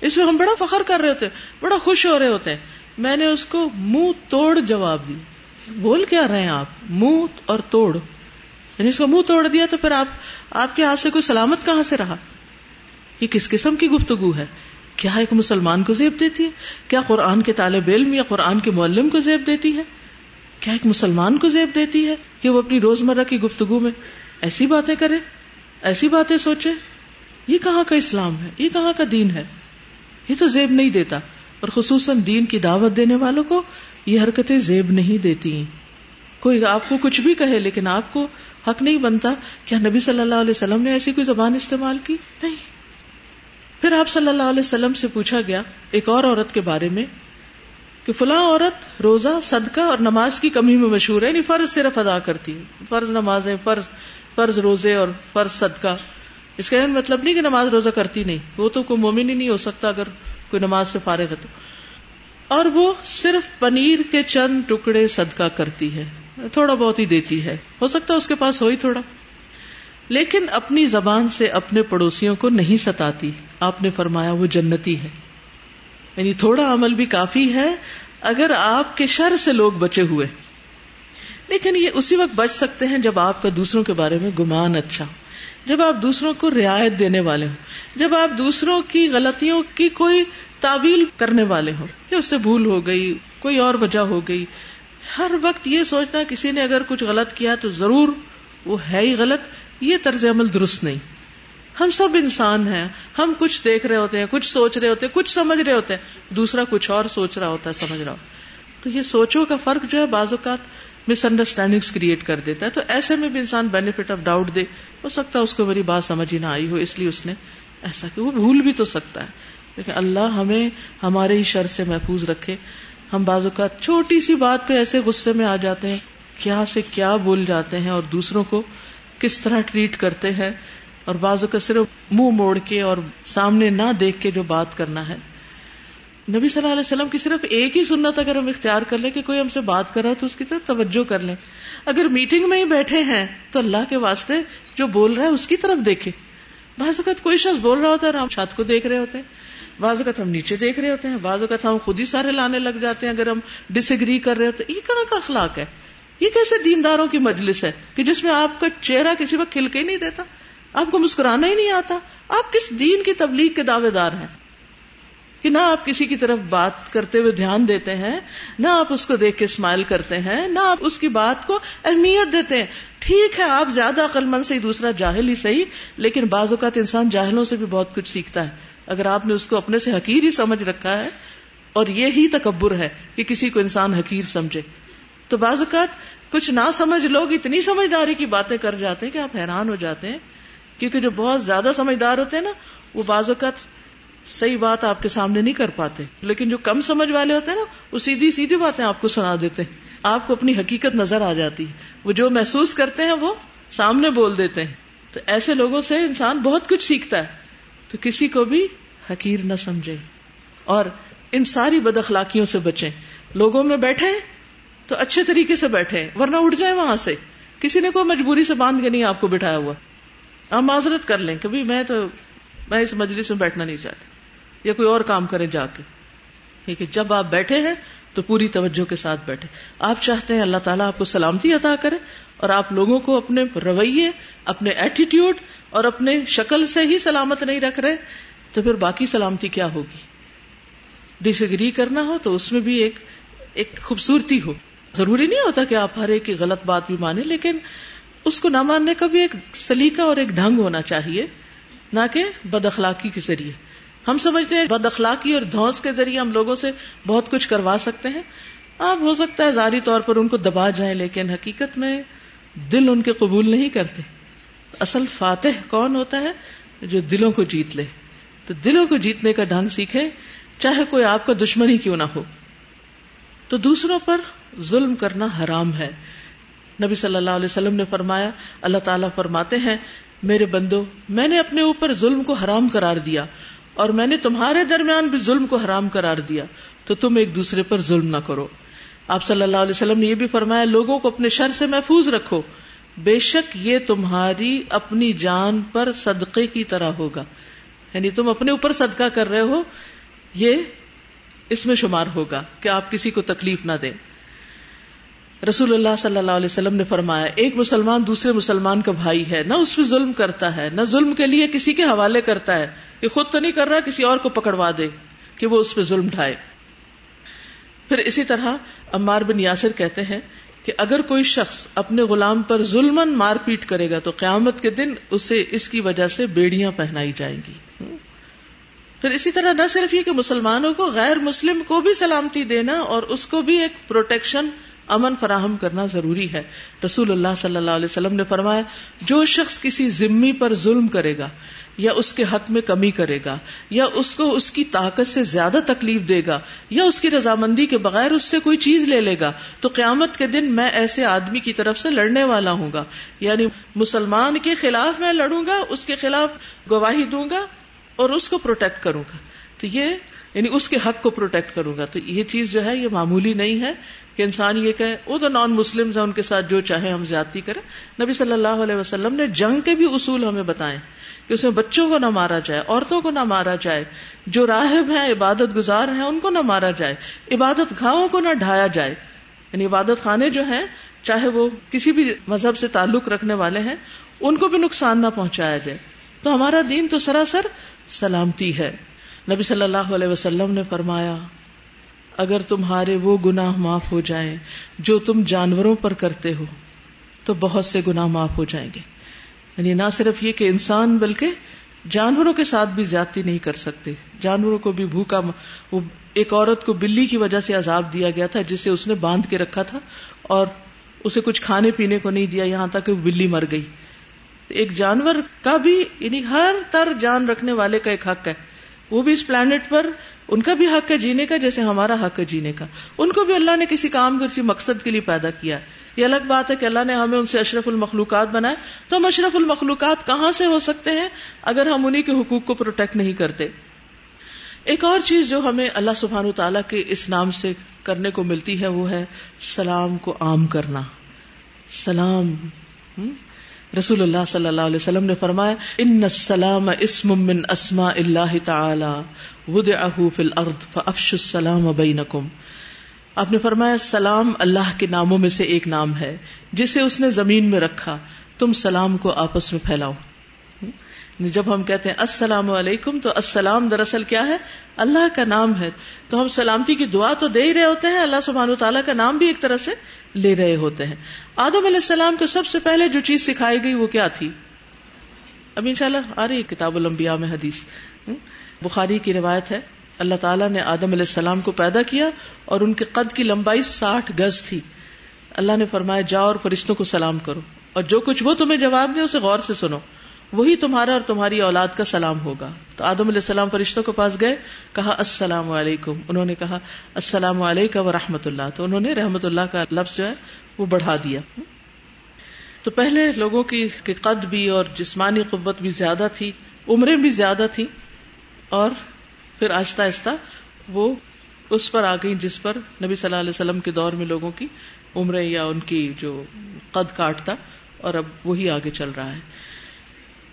A: اس میں ہم بڑا فخر کر رہے ہوتے بڑا خوش ہو رہے ہوتے ہیں۔ میں نے اس کو منہ توڑ جواب دی۔ بول کیا رہے ہیں آپ؟ منہ اور توڑ۔ یعنی اس کو منہ توڑ دیا تو پھر آپ آپ کے ہاتھ سے کوئی سلامت کہاں سے رہا؟ یہ کس قسم کی گفتگو ہے؟ کیا ایک مسلمان کو زیب دیتی ہے؟ کیا قرآن کے طالب علم یا قرآن کے معلم کو زیب دیتی ہے؟ کیا ایک مسلمان کو زیب دیتی ہے کہ وہ اپنی روزمرہ کی گفتگو میں ایسی باتیں کرے، ایسی باتیں سوچے؟ یہ کہاں کا اسلام ہے؟ یہ کہاں کا دین ہے؟ یہ تو زیب نہیں دیتا۔ اور خصوصاً دین کی دعوت دینے والوں کو یہ حرکتیں زیب نہیں دیتی۔ کوئی آپ کو کچھ بھی کہے لیکن آپ کو حق نہیں بنتا۔ کیا نبی صلی اللہ علیہ وسلم نے ایسی کوئی زبان استعمال کی؟ نہیں۔ پھر آپ صلی اللہ علیہ وسلم سے پوچھا گیا، ایک اور عورت کے بارے میں، کہ فلاں عورت روزہ، صدقہ اور نماز کی کمی میں مشہور ہے یعنی فرض صرف ادا کرتی ہے۔ فرض نماز فرض فرض روزے اور فرض صدقہ۔ اس کا مطلب نہیں کہ نماز روزہ کرتی نہیں، وہ تو کوئی مومن ہی نہیں ہو سکتا اگر کوئی نماز سے فارغ ہے تو۔ اور وہ صرف پنیر کے چند ٹکڑے صدقہ کرتی ہے، تھوڑا بہت ہی دیتی ہے۔ ہو سکتا ہے اس کے پاس ہو ہی تھوڑا۔ لیکن اپنی زبان سے اپنے پڑوسیوں کو نہیں ستاتی۔ آپ نے فرمایا وہ جنتی ہے۔ یعنی تھوڑا عمل بھی کافی ہے اگر آپ کے شر سے لوگ بچے ہوئے۔ لیکن یہ اسی وقت بچ سکتے ہیں جب آپ کا دوسروں کے بارے میں گمان اچھا ہو۔ جب آپ دوسروں کو رعایت دینے والے ہوں۔ جب آپ دوسروں کی غلطیوں کی کوئی تعویل کرنے والے ہوں۔ کہ اس سے بھول ہو گئی، کوئی اور وجہ ہو گئی۔ ہر وقت یہ سوچنا، کسی نے اگر کچھ غلط کیا تو ضرور وہ ہے ہی غلط۔ یہ طرز عمل درست نہیں۔ ہم سب انسان ہیں، ہم کچھ دیکھ رہے ہوتے ہیں، کچھ سوچ رہے ہوتے ہیں، کچھ سمجھ رہے ہوتے ہیں، دوسرا کچھ اور سوچ رہا ہوتا ہے، سمجھ رہا ہو تو یہ سوچوں کا فرق جو ہے بعض اوقات مس انڈرسٹینڈنگ کریٹ کر دیتا ہے۔ تو ایسے میں بھی انسان بینیفٹ آف ڈاؤٹ دے، ہو سکتا ہے اس کو میری بات سمجھ ہی نہ آئی ہو، اس لیے اس نے ایسا کہ وہ بھول بھی تو سکتا ہے۔ لیکن اللہ ہمیں، ہمارے ہی شر سے محفوظ رکھے۔ ہم بعض اوقات چھوٹی سی بات پہ ایسے غصے میں آ جاتے ہیں، کیا سے کیا بول جاتے ہیں اور دوسروں کو کس طرح ٹریٹ کرتے ہیں اور بعض اوقات صرف منہ موڑ کے اور سامنے نہ دیکھ کے جو بات کرنا ہے۔ نبی صلی اللہ علیہ وسلم کی صرف ایک ہی سنت اگر ہم اختیار کر لیں کہ کوئی ہم سے بات کر رہا تو اس کی طرف توجہ کر لیں۔ اگر میٹنگ میں ہی بیٹھے ہیں تو اللہ کے واسطے جو بول رہا ہے اس کی طرف دیکھے بعض اوقات کوئی شخص بول رہا ہوتا ہے ہم چھت کو دیکھ رہے ہوتے ہیں۔ بعض اوقات ہم نیچے دیکھ رہے ہوتے ہیں۔ بعض اوقات ہم خود ہی سارے لانے لگ جاتے ہیں اگر ہم ڈس ایگری کر رہے ہوتے ہیں۔ یہ کہاں کا اخلاق ہے۔ یہ کیسے دینداروں کی مجلس ہے کہ جس میں آپ کا چہرہ کسی وقت کھل کے ہی نہیں دیتا؟ آپ کو مسکرانا ہی نہیں آتا؟ آپ کس دین کی تبلیغ کے دعوے دار ہیں؟ کہ نہ آپ کسی کی طرف بات کرتے ہوئے دھیان دیتے ہیں، نہ آپ اس کو دیکھ کے اسمائل کرتے ہیں، نہ آپ اس کی بات کو اہمیت دیتے ہیں۔ ٹھیک ہے، آپ زیادہ عقل مند سے دوسرا جاہل ہی صحیح، لیکن بعض اوقات انسان جاہلوں سے بھی بہت کچھ سیکھتا ہے۔ اگر آپ نے اس کو اپنے سے حقیر ہی سمجھ رکھا ہے، اور یہ ہی تکبر ہے کہ کسی کو انسان حقیر سمجھے۔ تو بعض اوقات کچھ نہ سمجھ لوگ اتنی سمجھداری کی باتیں کر جاتے ہیں کہ آپ حیران ہو جاتے ہیں، کیونکہ جو بہت زیادہ سمجھدار ہوتے ہیں نا، وہ بعض اوقات صحیح بات آپ کے سامنے نہیں کر پاتے۔ لیکن جو کم سمجھ والے ہوتے ہیں نا، وہ سیدھی سیدھی باتیں آپ کو سنا دیتے ہیں۔ آپ کو اپنی حقیقت نظر آ جاتی ہے۔ وہ جو محسوس کرتے ہیں، وہ سامنے بول دیتے ہیں۔ تو ایسے لوگوں سے انسان بہت کچھ سیکھتا ہے۔ تو کسی کو بھی حقیر نہ سمجھے۔ اور ان ساری بد اخلاقیوں سے بچیں۔ لوگوں میں بیٹھے تو اچھے طریقے سے بیٹھے ورنہ اٹھ جائیں وہاں سے۔ کسی نے کوئی مجبوری سے باندھ کے نہیں آپ کو بٹھایا ہوا۔ آپ معذرت کر لیں کبھی میں تو، میں اس مجلس میں بیٹھنا نہیں چاہتی۔ یا کوئی اور کام کرے جا کے۔ ٹھیک ہے جب آپ بیٹھے ہیں تو پوری توجہ کے ساتھ بیٹھے۔ آپ چاہتے ہیں اللہ تعالیٰ آپ کو سلامتی عطا کرے اور آپ لوگوں کو اپنے رویے، اپنے ایٹیٹیوڈ اور اپنے شکل سے ہی سلامت نہیں رکھ رہے، تو پھر باقی سلامتی کیا ہوگی؟ ڈس اگری کرنا ہو تو اس میں بھی ایک ایک خوبصورتی ہو۔ ضروری نہیں ہوتا کہ آپ ہر ایک کی غلط بات بھی مانیں، لیکن اس کو نہ ماننے کا بھی ایک سلیقہ اور ایک ڈھنگ ہونا چاہیے، نہ کہ بد اخلاقی کے ذریعے۔ ہم سمجھتے ہیں بد اخلاقی اور دھوس کے ذریعے ہم لوگوں سے بہت کچھ کروا سکتے ہیں۔ آپ ہو سکتا ہے ظاہری طور پر ان کو دبا جائیں، لیکن حقیقت میں دل ان کے قبول نہیں کرتے۔ اصل فاتح کون ہوتا ہے؟ جو دلوں کو جیت لے۔ تو دلوں کو جیتنے کا ڈھنگ سیکھے چاہے کوئی آپ کا دشمن ہی کیوں نہ ہو۔ تو دوسروں پر ظلم کرنا حرام ہے۔ نبی صلی اللہ علیہ وسلم نے فرمایا، اللہ تعالیٰ فرماتے ہیں، میرے بندو، میں نے اپنے اوپر ظلم کو حرام قرار دیا اور میں نے تمہارے درمیان بھی ظلم کو حرام قرار دیا، تو تم ایک دوسرے پر ظلم نہ کرو۔ آپ صلی اللہ علیہ وسلم نے یہ بھی فرمایا، لوگوں کو اپنے شر سے محفوظ رکھو۔ بے شک یہ تمہاری اپنی جان پر صدقے کی طرح ہوگا۔ یعنی تم اپنے اوپر صدقہ کر رہے ہو، یہ اس میں شمار ہوگا کہ آپ کسی کو تکلیف نہ دیں۔ رسول اللہ صلی اللہ علیہ وسلم نے فرمایا، ایک مسلمان دوسرے مسلمان کا بھائی ہے، نہ اس پہ ظلم کرتا ہے، نہ ظلم کے لیے کسی کے حوالے کرتا ہے۔ کہ خود تو نہیں کر رہا، کسی اور کو پکڑوا دے کہ وہ اس پہ ظلم ڈھائے۔ پھر اسی طرح عمار بن یاسر کہتے ہیں کہ اگر کوئی شخص اپنے غلام پر ظلم مار پیٹ کرے گا تو قیامت کے دن اسے اس کی وجہ سے بیڑیاں پہنائی جائیں گی۔ پھر اسی طرح نہ صرف یہ کہ مسلمانوں کو غیر مسلم کو بھی سلامتی دینا اور اس کو بھی ایک پروٹیکشن امن فراہم کرنا ضروری ہے۔ رسول اللہ صلی اللہ علیہ وسلم نے فرمایا، جو شخص کسی ذمی پر ظلم کرے گا، یا اس کے حق میں کمی کرے گا، یا اس کو اس کی طاقت سے زیادہ تکلیف دے گا، یا اس کی رضامندی کے بغیر اس سے کوئی چیز لے لے گا، تو قیامت کے دن میں ایسے آدمی کی طرف سے لڑنے والا ہوں گا۔ یعنی مسلمان کے خلاف میں لڑوں گا، اس کے خلاف گواہی دوں گا اور اس کو پروٹیکٹ کروں گا۔ تو یہ یعنی اس کے حق کو پروٹیکٹ کروں گا۔ تو یہ چیز جو ہے، یہ معمولی نہیں ہے کہ انسان یہ کہ وہ تو نان مسلم ہیں، ان کے ساتھ جو چاہے ہم زیادتی کریں۔ نبی صلی اللہ علیہ وسلم نے جنگ کے بھی اصول ہمیں بتائے کہ اس میں بچوں کو نہ مارا جائے، عورتوں کو نہ مارا جائے، جو راہب ہیں، عبادت گزار ہیں، ان کو نہ مارا جائے، عبادت گاہوں کو نہ ڈھایا جائے۔ یعنی عبادت خانے جو ہیں، چاہے وہ کسی بھی مذہب سے تعلق رکھنے والے ہیں، ان کو بھی نقصان نہ پہنچایا جائے۔ تو ہمارا دین تو سراسر سلامتی ہے۔ نبی صلی اللہ علیہ وسلم نے فرمایا، اگر تمہارے وہ گناہ معاف ہو جائیں جو تم جانوروں پر کرتے ہو، تو بہت سے گناہ معاف ہو جائیں گے۔ یعنی نہ صرف یہ کہ انسان، بلکہ جانوروں کے ساتھ بھی زیادتی نہیں کر سکتے۔ جانوروں کو بھی بھوکا وہ ایک عورت کو بلی کی وجہ سے عذاب دیا گیا تھا، جسے اس نے باندھ کے رکھا تھا اور اسے کچھ کھانے پینے کو نہیں دیا، یہاں تک کہ وہ بلی مر گئی۔ ایک جانور کا بھی یعنی ہر تر جان رکھنے والے کا ایک حق ہے۔ وہ بھی اس پلانٹ پر، ان کا بھی حق ہے جینے کا، جیسے ہمارا حق ہے جینے کا۔ ان کو بھی اللہ نے کسی کام کو، کسی مقصد کے لیے پیدا کیا یہ الگ بات ہے کہ اللہ نے ہمیں ان سے اشرف المخلوقات بنائے تو ہم اشرف المخلوقات کہاں سے ہو سکتے ہیں؟ اگر ہم انہیں کے حقوق کو پروٹیکٹ نہیں کرتے۔ ایک اور چیز جو ہمیں اللہ سبحان تعالیٰ کے اس نام سے کرنے کو ملتی ہے، وہ ہے سلام کو عام کرنا۔ سلام۔ رسول اللہ صلی اللہ علیہ وسلم نے فرمایا، ان السلام اسم من اسماء اللہ تعالی ودعه فی الارض فافشوا السلام بینکم. آپ نے فرمایا، سلام اللہ کے ناموں میں سے ایک نام ہے، جسے اس نے زمین میں رکھا، تم سلام کو آپس میں پھیلاؤ۔ جب ہم کہتے ہیں السلام علیکم تو السلام دراصل کیا ہے؟ اللہ کا نام ہے۔ تو ہم سلامتی کی دعا تو دے ہی رہے ہوتے ہیں، اللہ سبحانہ تعالیٰ کا نام بھی ایک طرح سے لے رہے ہوتے ہیں۔ آدم علیہ السلام کو سب سے پہلے جو چیز سکھائی گئی وہ کیا تھی؟ اب ان شاء اللہ آ رہی کتاب المبیا میں حدیث۔ بخاری کی روایت ہے، اللہ تعالیٰ نے آدم علیہ السلام کو پیدا کیا اور ان کے قد کی لمبائی ساٹھ گز تھی۔ اللہ نے فرمایا، جاؤ اور فرشتوں کو سلام کرو۔ اور جو کچھ وہ تمہیں جواب دے، اسے غور سے سنو۔ وہی تمہارا اور تمہاری اولاد کا سلام ہوگا۔ تو آدم علیہ السلام فرشتوں کے پاس گئے، کہا، السلام علیکم۔ انہوں نے کہا، السلام علیکم و رحمۃ اللہ تو انہوں نے رحمت اللہ کا لفظ جو ہے، وہ بڑھا دیا۔ تو پہلے لوگوں کی قد بھی اور جسمانی قوت بھی زیادہ تھی، عمریں بھی زیادہ تھی اور پھر آہستہ آہستہ وہ اس پر آ گئی جس پر نبی صلی اللہ علیہ وسلم کے دور میں لوگوں کی عمریں یا ان کی جو قد کاٹتا اور اب وہی آگے چل رہا ہے۔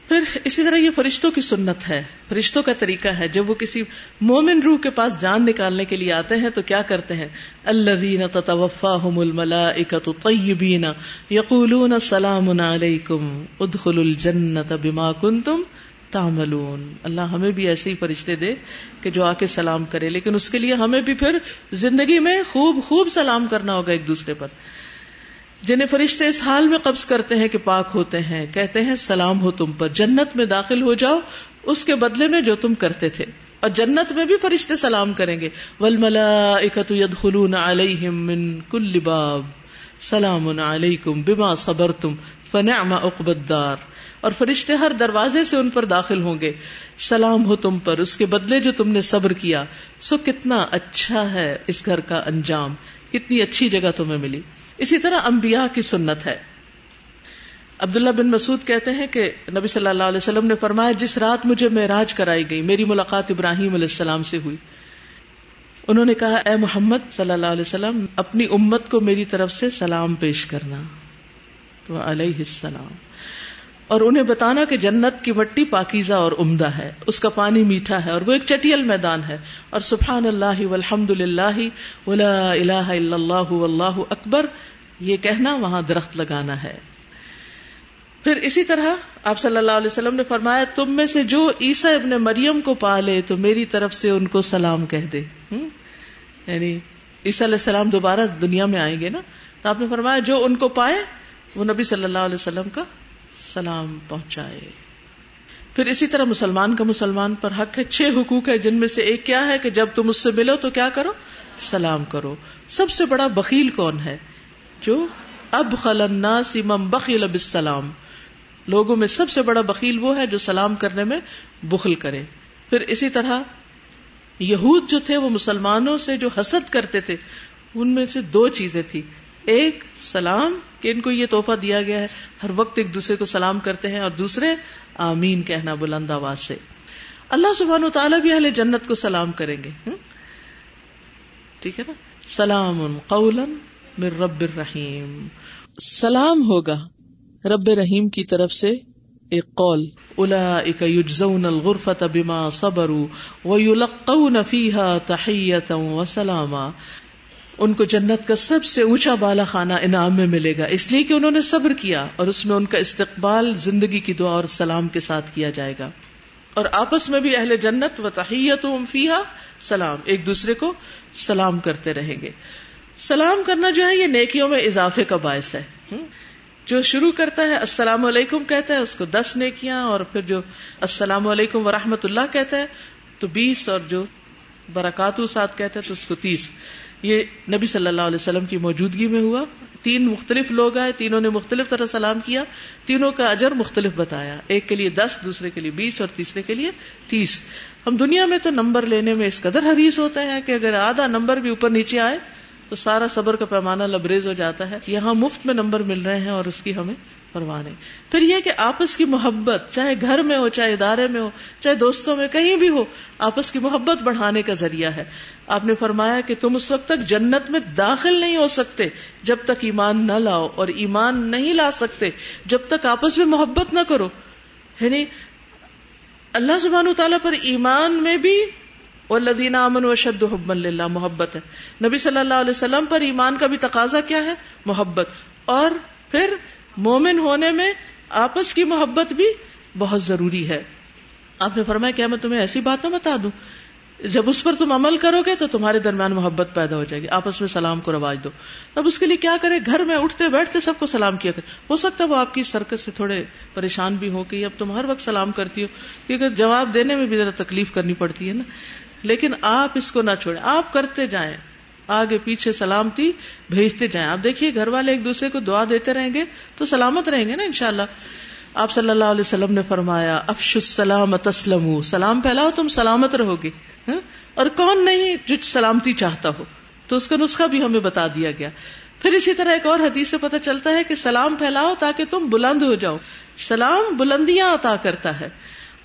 A: پھر اسی طرح یہ فرشتوں کی سنت ہے، فرشتوں کا طریقہ ہے، جب وہ کسی مومن روح کے پاس جان نکالنے کے لیے آتے ہیں تو کیا کرتے ہیں؟ اللہ تتوفا الملا طیبین سلام علیکم ادخل الجنت بما کنتم تعملون۔ اللہ ہمیں بھی ایسے ہی فرشتے دے کہ جو آ کے سلام کرے، لیکن اس کے لیے ہمیں بھی پھر زندگی میں خوب خوب سلام کرنا ہوگا ایک دوسرے پر۔ جنہیں فرشتے اس حال میں قبض کرتے ہیں کہ پاک ہوتے ہیں، کہتے ہیں، سلام ہو تم پر، جنت میں داخل ہو جاؤ، اس کے بدلے میں جو تم کرتے تھے۔ اور جنت میں بھی فرشتے سلام کریں گے۔ ول ملا من کل باب۔ سلام علیکم بما صبر تم فن اقبدار اور فرشتے ہر دروازے سے ان پر داخل ہوں گے۔ سلام ہو تم پر، اس کے بدلے جو تم نے صبر کیا۔ سو کتنا اچھا ہے اس گھر کا انجام۔ کتنی اچھی جگہ تمہیں ملی۔ اسی طرح انبیاء کی سنت ہے۔ عبداللہ بن مسعود کہتے ہیں کہ نبی صلی اللہ علیہ وسلم نے فرمایا، جس رات مجھے معراج کرائی گئی، میری ملاقات ابراہیم علیہ السلام سے ہوئی۔ انہوں نے کہا، اے محمد صلی اللہ علیہ وسلم، اپنی امت کو میری طرف سے سلام پیش کرنا۔ علیہ السلام۔ اور انہیں بتانا کہ جنت کی مٹی پاکیزہ اور عمدہ ہے۔ اس کا پانی میٹھا ہے اور وہ ایک چٹیل میدان ہے۔ اور سبحان اللہ والحمد للہ ولا الہ الا اللہ واللہ اکبر، یہ کہنا وہاں درخت لگانا ہے۔ پھر اسی طرح آپ صلی اللہ علیہ وسلم نے فرمایا، تم میں سے جو عیسیٰ ابن مریم کو پالے تو میری طرف سے ان کو سلام کہہ دے۔ یعنی عیسیٰ علیہ السلام دوبارہ دنیا میں آئیں گے نا؟ تو آپ نے فرمایا، جو ان کو پائے، وہ نبی صلی اللہ علیہ وسلم کا سلام پہنچائے۔ پھر اسی طرح مسلمان کا مسلمان پر حق ہے۔ چھ حقوق ہے جن میں سے ایک کیا ہے کہ جب تم اس سے ملو تو کیا کرو؟ سلام کرو۔ سب سے بڑا بکیل کون ہے؟ جو اب خلنا سیمم بخیل بالسلام۔ لوگوں میں سب سے بڑا بکیل وہ ہے جو سلام کرنے میں بخل کرے۔ پھر اسی طرح یہود جو تھے وہ مسلمانوں سے جو حسد کرتے تھے، ان میں سے دو چیزیں تھی ایک سلام کہ ان کو یہ توحفہ دیا گیا ہے۔ ہر وقت ایک دوسرے کو سلام کرتے ہیں اور دوسرے آمین کہنا بلند آواز سے۔ اللہ سبحان و تعالیٰ بھی اہل جنت کو سلام کریں گے۔ ٹھیک ہے نا؟ سلام قولا من رب الرحیم۔ سلام ہوگا رب رحیم کی طرف سے ایک قول۔ اولئک یجزون الغرفۃ بما صبروا ویلقون فیها تحیتا وسلاما۔ ان کو جنت کا سب سے اونچا بالا خانہ انعام میں ملے گا۔ اس لیے کہ انہوں نے صبر کیا اور اس میں ان کا استقبال زندگی کی دعا اور سلام کے ساتھ کیا جائے گا۔ اور آپس میں بھی اہل جنت و تحیت فیحا سلام، ایک دوسرے کو سلام کرتے رہیں گے۔ سلام کرنا جو ہے یہ نیکیوں میں اضافے کا باعث ہے۔ جو شروع کرتا ہے السلام علیکم کہتا ہے، اس کو دس نیکیاں اور پھر جو السلام علیکم و رحمت اللہ کہتا ہے، تو بیس اور جو برکات ساتھ کہتا ہے، تو اس کو تیس۔ یہ نبی صلی اللہ علیہ وسلم کی موجودگی میں ہوا۔ تین مختلف لوگ آئے، تینوں نے مختلف طرح سلام کیا، تینوں کا اجر مختلف بتایا۔ ایک کے لیے دس، دوسرے کے لیے بیس اور تیسرے کے لیے تیس۔ ہم دنیا میں تو نمبر لینے میں اس قدر حریص ہوتا ہے کہ اگر آدھا نمبر بھی اوپر نیچے آئے تو سارا صبر کا پیمانہ لبریز ہو جاتا ہے۔ یہاں مفت میں نمبر مل رہے ہیں اور اس کی ہمیں پرواہ پھر یہ کہ آپس کی محبت، چاہے گھر میں ہو، چاہے ادارے میں ہو، چاہے دوستوں میں، کہیں بھی ہو، آپس کی محبت بڑھانے کا ذریعہ ہے۔ آپ نے فرمایا کہ تم اس وقت تک جنت میں داخل نہیں ہو سکتے جب تک ایمان نہ لاؤ، اور ایمان نہیں لا سکتے جب تک آپس میں محبت نہ کرو۔ یعنی اللہ سبحانہ تعالیٰ پر ایمان میں بھی والذین آمنوا اشد حبا للہ محبت ہے۔ نبی صلی اللہ علیہ وسلم پر ایمان کا بھی تقاضا کیا ہے؟ محبت۔ اور پھر مومن ہونے میں آپس کی محبت بھی بہت ضروری ہے۔ آپ نے فرمایا کیا میں تمہیں ایسی بات نہ بتا دوں۔ جب اس پر تم عمل کرو گے تو تمہارے درمیان محبت پیدا ہو جائے گی۔ آپس میں سلام کو رواج دو۔ اب اس کے لیے کیا کرے؟ گھر میں اٹھتے بیٹھتے سب کو سلام کیا کرے۔ ہو سکتا ہے وہ آپ کی سرکت سے تھوڑے پریشان بھی ہو کہ اب تم ہر وقت سلام کرتی ہو، کیونکہ جواب دینے میں بھی ذرا تکلیف کرنی پڑتی ہے نا۔ لیکن آپ اس کو نہ چھوڑیں۔ آپ کرتے جائیں۔ آگے پیچھے سلامتی بھیجتے جائیں۔ آپ دیکھیے، گھر والے ایک دوسرے کو دعا دیتے رہیں گے تو سلامت رہیں گے نا انشاءاللہ۔ آپ صلی اللہ علیہ وسلم نے فرمایا افش السلام تسلم سلام پھیلاؤ، تم سلامت رہو گے ہاں؟ اور کون نہیں جو سلامتی چاہتا ہو؟ تو اس کا نسخہ بھی ہمیں بتا دیا گیا۔ پھر اسی طرح ایک اور حدیث سے پتہ چلتا ہے کہ سلام پھیلاؤ تاکہ تم بلند ہو جاؤ۔ سلام بلندیاں عطا کرتا ہے۔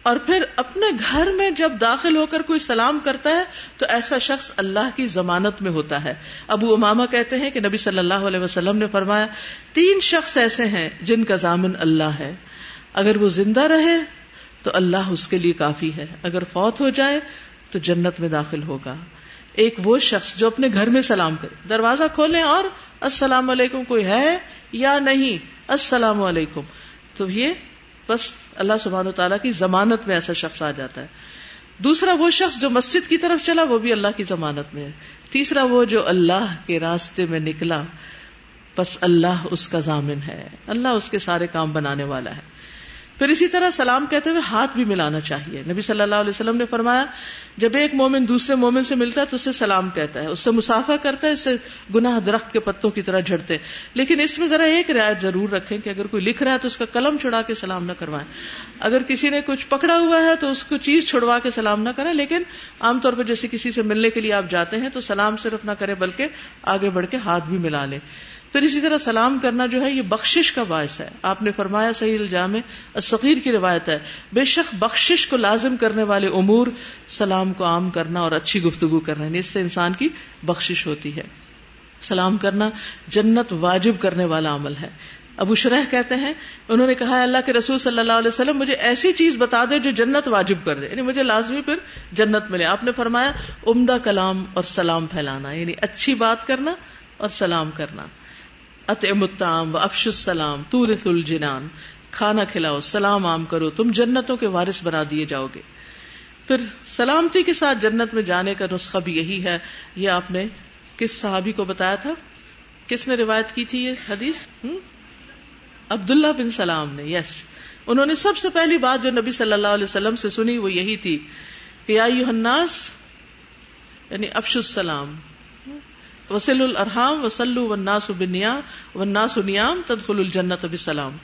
A: اور پھر اپنے گھر میں جب داخل ہو کر کوئی سلام کرتا ہے تو ایسا شخص اللہ کی ضمانت میں ہوتا ہے۔ ابو اماما کہتے ہیں کہ نبی صلی اللہ علیہ وسلم نے فرمایا، تین شخص ایسے ہیں جن کا ضامن اللہ ہے۔ اگر وہ زندہ رہے تو اللہ اس کے لیے کافی ہے۔ اگر فوت ہو جائے تو جنت میں داخل ہوگا۔ ایک وہ شخص جو اپنے گھر میں سلام کرے۔ دروازہ کھولے اور السلام علیکم کوئی ہے یا نہیں؟ السلام علیکم۔ تو یہ بس اللہ سبحان و تعالیٰ کی ضمانت میں ایسا شخص آ جاتا ہے۔ دوسرا وہ شخص جو مسجد کی طرف چلا، وہ بھی اللہ کی ضمانت میں ہے۔ تیسرا وہ جو اللہ کے راستے میں نکلا، بس اللہ اس کا ضامن ہے۔ اللہ اس کے سارے کام بنانے والا ہے۔ پھر اسی طرح سلام کہتے ہوئے ہاتھ بھی ملانا چاہیے۔ نبی صلی اللہ علیہ وسلم نے فرمایا، جب ایک مومن دوسرے مومن سے ملتا ہے تو اسے سلام کہتا ہے، اس سے مسافہ کرتا ہے، اس سے گناہ درخت کے پتوں کی طرح جھڑتے لیکن اس میں ذرا ایک رعایت ضرور رکھیں کہ اگر کوئی لکھ رہا ہے تو اس کا قلم چھڑا کے سلام نہ کروائیں۔ اگر کسی نے کچھ پکڑا ہوا ہے تو اس کو چیز چھڑوا کے سلام نہ کریں، لیکن عام طور پر جیسے کسی سے ملنے کے لیے آپ جاتے ہیں تو سلام صرف نہ کریں، بلکہ آگے بڑھ کے ہاتھ بھی ملا لیں۔ پھر اسی طرح سلام کرنا جو ہے، یہ بخشش کا باعث ہے۔ آپ نے فرمایا صحیح الجام صغیر کی روایت ہے۔ بے شک بخشش کو لازم کرنے والے امور سلام کو عام کرنا اور اچھی گفتگو کرنا یعنی اس سے انسان کی بخشش ہوتی ہے۔ سلام کرنا جنت واجب کرنے والا عمل ہے۔ ابو شرح کہتے ہیں، انہوں نے کہا اللہ کے رسول صلی اللہ علیہ وسلم، مجھے ایسی چیز بتا دے جو جنت واجب کر دے۔ یعنی مجھے لازمی پھر جنت ملے۔ آپ نے فرمایا، عمدہ کلام اور سلام پھیلانا یعنی اچھی بات کرنا اور سلام کرنا۔ و افش السلام تورث الجنان، کھانا کھلاؤ، سلام عام کرو، تم جنتوں کے وارث بنا دیے جاؤ گے۔ پھر سلامتی کے ساتھ جنت میں جانے کا نسخہ بھی یہی ہے۔ یہ آپ نے کس صحابی کو بتایا تھا؟ کس نے روایت کی تھی یہ حدیث؟ عبداللہ بن سلام نے یس انہوں نے سب سے پہلی بات جو نبی صلی اللہ علیہ وسلم سے سنی وہ یہی تھی کہ الناس یعنی افش السلام وسل الرحام وسلو وناس بنیا وناس نیام تدخل الجنت بسلام۔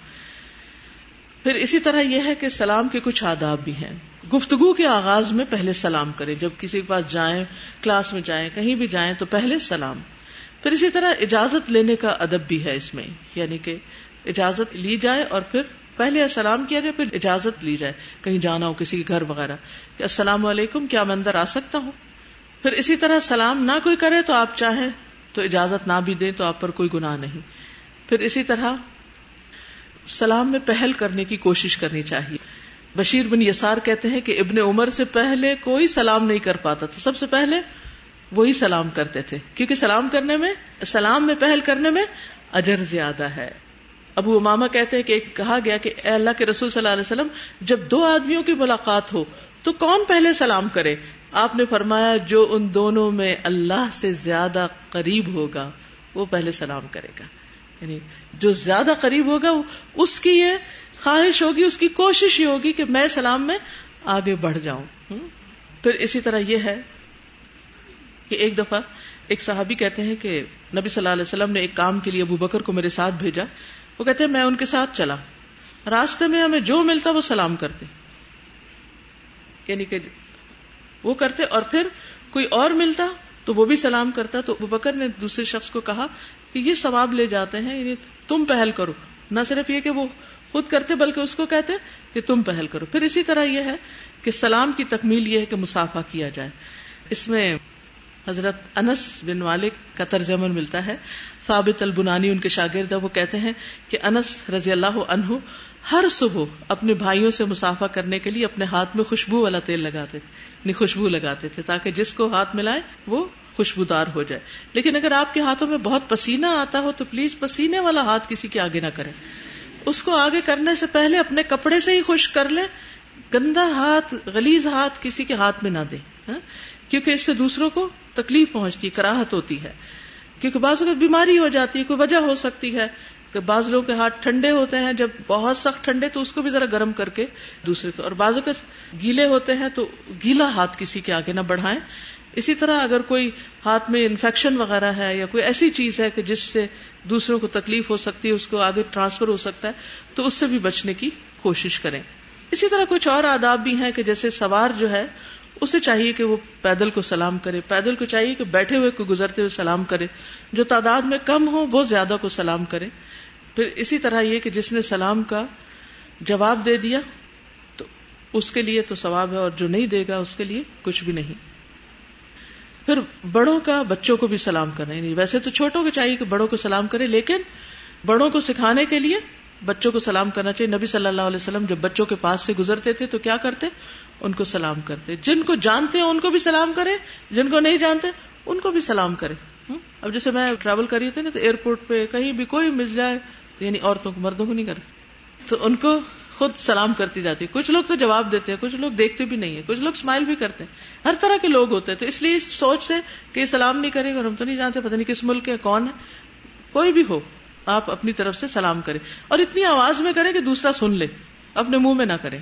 A: پھر اسی طرح یہ ہے کہ سلام کے کچھ آداب بھی ہیں۔ گفتگو کے آغاز میں پہلے سلام کریں۔ جب کسی کے پاس جائیں، کلاس میں جائیں، کہیں بھی جائیں، تو پہلے سلام۔ پھر اسی طرح اجازت لینے کا ادب بھی ہے اس میں۔ یعنی کہ اجازت لی جائے اور پھر پہلے سلام کیا جائے، پھر اجازت لی جائے۔ کہیں جانا ہو کسی کے گھر وغیرہ۔ کہ السلام علیکم، کیا میں اندر آ سکتا ہوں؟ پھر اسی طرح سلام نہ کوئی کرے تو آپ چاہیں تو اجازت نہ بھی دیں تو آپ پر کوئی گناہ نہیں۔ پھر اسی طرح سلام میں پہل کرنے کی کوشش کرنی چاہیے۔ بشیر بن یسار کہتے ہیں کہ ابن عمر سے پہلے کوئی سلام نہیں کر پاتا تھا۔ سب سے پہلے وہی سلام کرتے تھے۔ کیونکہ سلام کرنے میں، سلام میں پہل کرنے میں اجر زیادہ ہے۔ ابو اماما کہتے ہیں کہ کہا گیا کہ اے اللہ کے رسول صلی اللہ علیہ وسلم، جب دو آدمیوں کی ملاقات ہو تو کون پہلے سلام کرے؟ آپ نے فرمایا جو ان دونوں میں اللہ سے زیادہ قریب ہوگا، وہ پہلے سلام کرے گا۔ یعنی جو زیادہ قریب ہوگا اس کی یہ خواہش ہوگی، اس کی کوشش یہ ہوگی کہ میں سلام میں آگے بڑھ جاؤں۔ پھر اسی طرح یہ ہے کہ ایک دفعہ ایک صحابی کہتے ہیں کہ نبی صلی اللہ علیہ وسلم نے ایک کام کے لیے ابو بکر کو میرے ساتھ بھیجا۔ وہ کہتے ہیں میں ان کے ساتھ چلا۔ راستے میں ہمیں جو ملتا وہ سلام کرتے۔ یعنی کہ وہ کرتے اور پھر کوئی اور ملتا تو وہ بھی سلام کرتا تو ابو بکر نے دوسرے شخص کو کہا کہ یہ ثواب لے جاتے ہیں یعنی تم پہل کرو۔ نہ صرف یہ کہ وہ خود کرتے بلکہ اس کو کہتے کہ تم پہل کرو۔ پھر اسی طرح یہ ہے کہ سلام کی تکمیل یہ ہے کہ مسافہ کیا جائے۔ اس میں حضرت انس بن والک کا طرز عمل ملتا ہے۔ ثابت البنانی ان کے شاگرد وہ کہتے ہیں کہ انس رضی اللہ عنہ ہر صبح اپنے بھائیوں سے مسافہ کرنے کے لیے اپنے ہاتھ میں خوشبو والا تیل لگاتے تھے یعنی خوشبو لگاتے تھے تاکہ جس کو ہاتھ ملائے وہ خوشبودار ہو جائے۔ لیکن اگر آپ کے ہاتھوں میں بہت پسینہ آتا ہو تو پلیز پسینے والا ہاتھ کسی کے آگے نہ کریں۔ اس کو آگے کرنے سے پہلے اپنے کپڑے سے ہی خوش کر لیں، گندا ہاتھ گلیز ہاتھ کسی کے ہاتھ میں نہ دے ہاں؟ کیونکہ اس سے دوسروں کو تکلیف پہنچتی کراہت ہوتی ہے۔ کیونکہ بعض اوقات بیماری ہو جاتی ہے، کوئی وجہ ہو سکتی ہے۔ کہ بعض لوگوں کے ہاتھ ٹھنڈے ہوتے ہیں، جب بہت سخت ٹھنڈے تو اس کو بھی ذرا گرم کر کے دوسرے کو۔ اور بعض اوقات گیلے ہوتے ہیں تو گیلا ہاتھ کسی کے آگے نہ بڑھائیں۔ اسی طرح اگر کوئی ہاتھ میں انفیکشن وغیرہ ہے یا کوئی ایسی چیز ہے کہ جس سے دوسروں کو تکلیف ہو سکتی ہے، اس کو آگے ٹرانسفر ہو سکتا ہے، تو اس سے بھی بچنے کی کوشش کریں۔ اسی طرح کچھ اور آداب بھی ہیں کہ جیسے سوار جو ہے اسے چاہیے کہ وہ پیدل کو سلام کرے، پیدل کو چاہیے کہ بیٹھے ہوئے، کو گزرتے ہوئے سلام کرے۔ جو تعداد میں کم ہو وہ زیادہ کو سلام کرے۔ پھر اسی طرح یہ کہ جس نے سلام کا جواب دے دیا، تو اس کے لیے تو ثواب ہے اور جو نہیں دے گا، اس کے لیے کچھ بھی نہیں۔ پھر بڑوں کا بچوں کو بھی سلام کرنا یعنی ویسے تو چھوٹوں کو چاہیے کہ بڑوں کو سلام کرے، لیکن بڑوں کو سکھانے کے لیے بچوں کو سلام کرنا چاہیے۔ نبی صلی اللہ علیہ وسلم جب بچوں کے پاس سے گزرتے تھے تو کیا کرتے؟ ان کو سلام کرتے۔ جن کو جانتے ہیں ان کو بھی سلام کرے جن کو نہیں جانتے ان کو بھی سلام کرے اب جیسے میں ٹریول کری تھی نا تو ایئرپورٹ پہ کہیں بھی کوئی مل جائے یعنی عورتوں کو، مردوں کو نہیں کرتے۔ تو ان کو خود سلام کرتی جاتی ہے۔ کچھ لوگ تو جواب دیتے ہیں، کچھ لوگ دیکھتے بھی نہیں ہے کچھ لوگ اسمائل بھی کرتے ہیں۔ ہر طرح کے لوگ ہوتے ہیں۔ تو اس لیے اس سوچ سے کہ سلام نہیں کرے گا اور ہم تو نہیں جانتے، پتہ نہیں کس ملک کے کون ہے، کوئی بھی ہو۔ آپ اپنی طرف سے سلام کریں اور اتنی آواز میں کریں کہ دوسرا سن لے اپنے منہ میں نہ کریں۔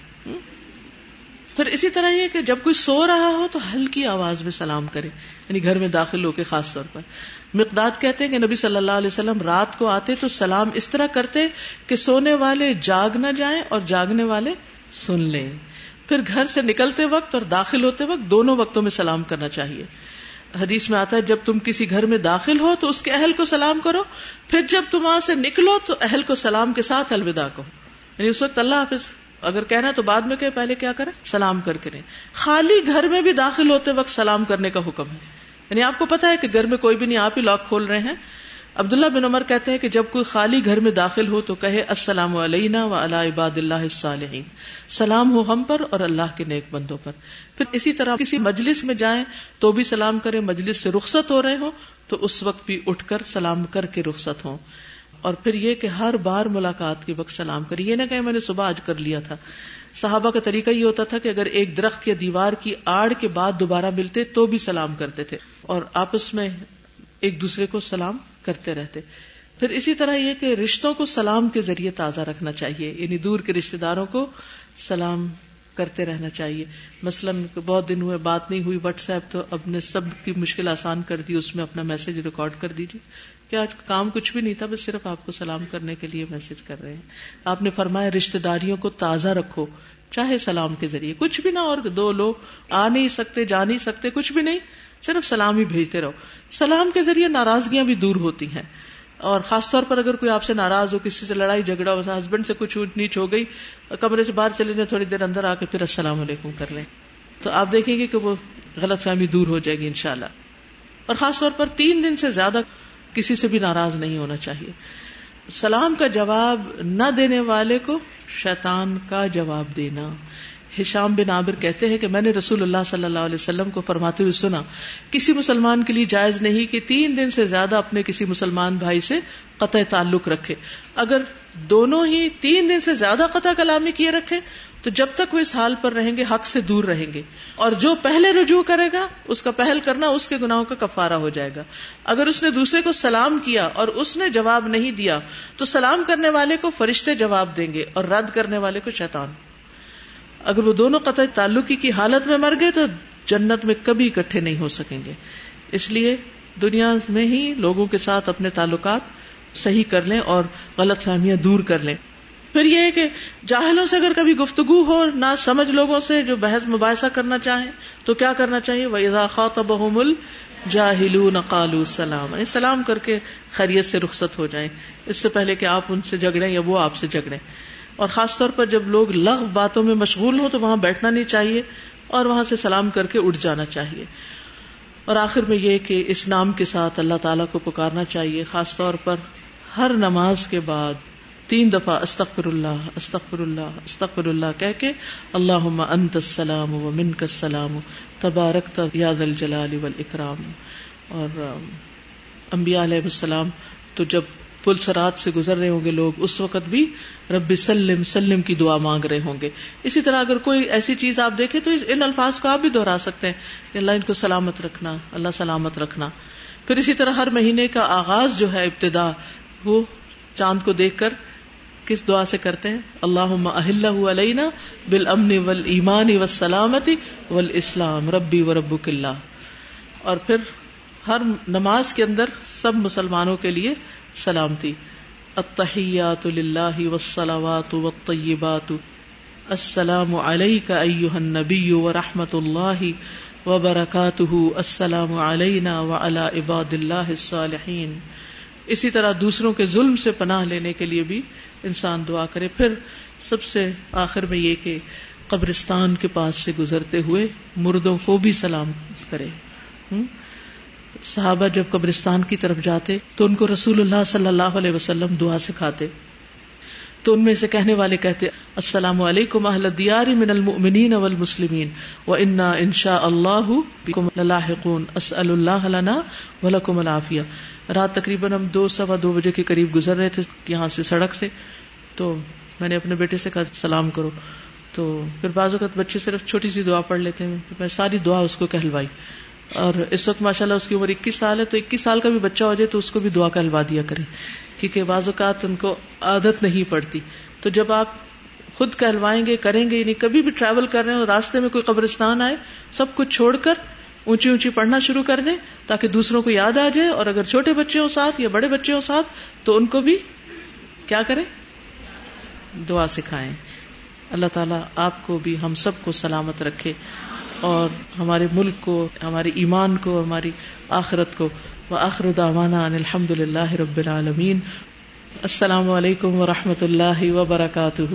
A: پھر اسی طرح یہ کہ جب کوئی سو رہا ہو تو ہلکی آواز میں سلام کرے یعنی گھر میں داخل ہو کے خاص طور پر۔ مقداد کہتے ہیں کہ نبی صلی اللہ علیہ وسلم رات کو آتے تو سلام اس طرح کرتے کہ سونے والے جاگ نہ جائیں اور جاگنے والے سن لیں۔ پھر گھر سے نکلتے وقت اور داخل ہوتے وقت دونوں وقتوں میں سلام کرنا چاہیے۔ حدیث میں آتا ہے، جب تم کسی گھر میں داخل ہو تو اس کے اہل کو سلام کرو، پھر جب تم وہاں سے نکلو تو اہل کو سلام کے ساتھ الوداع کہو۔ یعنی اس وقت اللہ حافظ، اگر کہنا ہے تو بعد میں کہ پہلے کیا کریں؟ سلام کر کے خالی گھر میں بھی داخل ہوتے وقت سلام کرنے کا حکم ہے۔ یعنی آپ کو پتا ہے کہ گھر میں کوئی بھی نہیں، آپ ہی لاک کھول رہے ہیں۔ عبداللہ بن عمر کہتے ہیں کہ جب کوئی خالی گھر میں داخل ہو تو کہے، السلام علینا و اللہ عباد اللہ الصالحین۔ سلام ہو ہم پر اور اللہ کے نیک بندوں پر۔ پھر اسی طرح کسی مجلس میں جائیں تو بھی سلام کریں، مجلس سے رخصت ہو رہے ہو تو اس وقت بھی اٹھ کر سلام کر کے رخصت ہوں۔ اور پھر یہ کہ ہر بار ملاقات کے وقت سلام کر یہ نہ کہ میں نے صبح آج کر لیا تھا۔ صحابہ کا طریقہ یہ ہوتا تھا کہ اگر ایک درخت یا دیوار کی آڑ کے بعد دوبارہ ملتے تو بھی سلام کرتے تھے۔ اور آپس میں ایک دوسرے کو سلام کرتے رہتے۔ پھر اسی طرح یہ کہ رشتوں کو سلام کے ذریعے تازہ رکھنا چاہیے یعنی دور کے رشتے داروں کو سلام کرتے رہنا چاہیے۔ مثلاً بہت دن ہوئے بات نہیں ہوئی واٹس ایپ تو اپنے سب کی مشکل آسان کر دی، اس میں اپنا میسج ریکارڈ کر دیجیے۔ کہ آج کام کچھ بھی نہیں تھا، بس صرف آپ کو سلام کرنے کے لیے میسج کر رہے ہیں۔ آپ نے فرمایا رشتے داریوں کو تازہ رکھو، چاہے سلام کے ذریعے، کچھ بھی نہ اور دو لوگ آ نہیں سکتے، جا نہیں سکتے، کچھ بھی نہیں۔ صرف سلام ہی بھیجتے رہو۔ سلام کے ذریعے ناراضگیاں بھی دور ہوتی ہیں۔ اور خاص طور پر اگر کوئی آپ سے ناراض ہو، کسی سے لڑائی، جھگڑا ہو ہسبینڈ سے کچھ اونچ نیچ ہو گئی، کمرے سے باہر چلے جائیں، تھوڑی دیر اندر آ کے پھر السلام علیکم کر لیں۔ تو آپ دیکھیں گے کہ وہ غلط فہمی دور ہو جائے گی انشاءاللہ۔ اور خاص طور پر تین دن سے زیادہ کسی سے بھی ناراض نہیں ہونا چاہیے۔ سلام کا جواب نہ دینے والے کو شیطان کا جواب دینا۔ ہشام بن عابر کہتے ہیں کہ میں نے رسول اللہ صلی اللہ علیہ وسلم کو فرماتے ہوئے سنا، کسی مسلمان کے لیے جائز نہیں کہ تین دن سے زیادہ اپنے کسی مسلمان بھائی سے قطع تعلق رکھے۔ اگر دونوں ہی تین دن سے زیادہ قطع کلامی کیے رکھے، تو جب تک وہ اس حال پر رہیں گے، حق سے دور رہیں گے۔ اور جو پہلے رجوع کرے گا، اس کا پہل کرنا اس کے گناہوں کا کفارہ ہو جائے گا۔ اگر اس نے دوسرے کو سلام کیا اور اس نے جواب نہیں دیا، تو سلام کرنے والے کو فرشتے جواب دیں گے اور رد کرنے والے کو شیطان۔ اگر وہ دونوں قطع تعلقی کی حالت میں مر گئے تو جنت میں کبھی اکٹھے نہیں ہو سکیں گے۔ اس لیے دنیا میں ہی لوگوں کے ساتھ اپنے تعلقات صحیح کر لیں اور غلط فہمیاں دور کر لیں۔ پھر یہ ہے کہ جاہلوں سے اگر کبھی گفتگو ہو نہ سمجھ لوگوں سے جو بحث مباحثہ کرنا چاہیں، تو کیا کرنا چاہیے؟ وہ اضاخات بحمل جاہل نقالو سلام یعنی سلام کر کے خیریت سے رخصت ہو جائیں۔ اس سے پہلے کہ آپ ان سے جھگڑیں یا وہ آپ سے جھگڑیں۔ اور خاص طور پر جب لوگ لغ باتوں میں مشغول ہوں تو وہاں بیٹھنا نہیں چاہیے اور وہاں سے سلام کر کے اٹھ جانا چاہیے۔ اور آخر میں یہ کہ اس نام کے ساتھ اللہ تعالیٰ کو پکارنا چاہیے، خاص طور پر ہر نماز کے بعد تین دفعہ استغفر اللہ استغفر اللہ استغفر اللہ کہہ کے اللہ انت السلام و من کا سلام تبارک یاد الجلال والاکرام۔ اور انبیاء علیہ السلام تو جب پل سرات سے گزر رہے ہوں گے لوگ، اس وقت بھی رب سلم سلم کی دعا مانگ رہے ہوں گے۔ اسی طرح اگر کوئی ایسی چیز آپ دیکھیں تو ان الفاظ کو آپ بھی دوہرا سکتے ہیں کہ اللہ ان کو سلامت رکھنا، اللہ سلامت رکھنا۔ پھر اسی طرح ہر مہینے کا آغاز جو ہے ابتدا، وہ چاند کو دیکھ کر کس دعا سے کرتے ہیں؟ اللہ اہل علینا بال امن ول ایمان و سلامتی ول اسلام ربی و رب اور پھر ہر نماز کے اندر سب مسلمانوں کے لیے سلامتی۔ التحیات للہ والصلوات والطیبات۔ السلام علیک ایوہ النبی ورحمت اللہ وبرکاتہ۔ السلام علینا وعلى عباد اللہ الصالحین۔ اسی طرح دوسروں کے ظلم سے پناہ لینے کے لیے بھی انسان دعا کرے۔ پھر سب سے آخر میں یہ کہ قبرستان کے پاس سے گزرتے ہوئے مردوں کو بھی سلام کرے۔ صحابہ جب قبرستان کی طرف جاتے تو ان کو رسول اللہ صلی اللہ علیہ وسلم دعا سکھاتے۔ تو ان میں سے کہنے والے کہتے، السلام علیکم اہل دیار من المؤمنین والمسلمین و انا انشاء اللہ للاحقون۔ اسأل اللہ لنا ولکم العافیہ۔ رات تقریباً ہم دو سوا دو بجے کے قریب گزر رہے تھے یہاں سے سڑک سے۔ تو میں نے اپنے بیٹے سے کہا، سلام کرو۔ تو پھر بعض اوقات بچے صرف چھوٹی سی دعا پڑھ لیتے ہیں۔ میں ساری دعا اس کو کہلوائی۔ اور اس وقت ماشاء اللہ اس کی عمر اکیس سال ہے، تو اکیس سال کا بھی بچہ ہو جائے تو اس کو بھی دعا کہلوا دیا کرے کیونکہ بعض اوقات ان کو عادت نہیں پڑتی۔ تو جب آپ خود کہلوائیں گے، کریں گے یعنی کبھی بھی ٹریول کر رہے ہیں راستے میں کوئی قبرستان آئے، سب کچھ چھوڑ کر اونچی اونچی پڑھنا شروع کر دیں تاکہ دوسروں کو یاد آ جائے اور اگر چھوٹے بچے ہوں ساتھ یا بڑے بچے ہوں ساتھ، تو ان کو بھی کیا کریں؟ دعا سکھائیں۔ اللہ تعالیٰ آپ کو بھی ہم سب کو سلامت رکھے۔ اور ہمارے ملک کو، ہمارے ایمان کو، ہماری آخرت کو۔ آخر دعوانا ان الحمد للہ رب العالمین۔ السلام علیکم و رحمۃ اللہ وبرکاتہ۔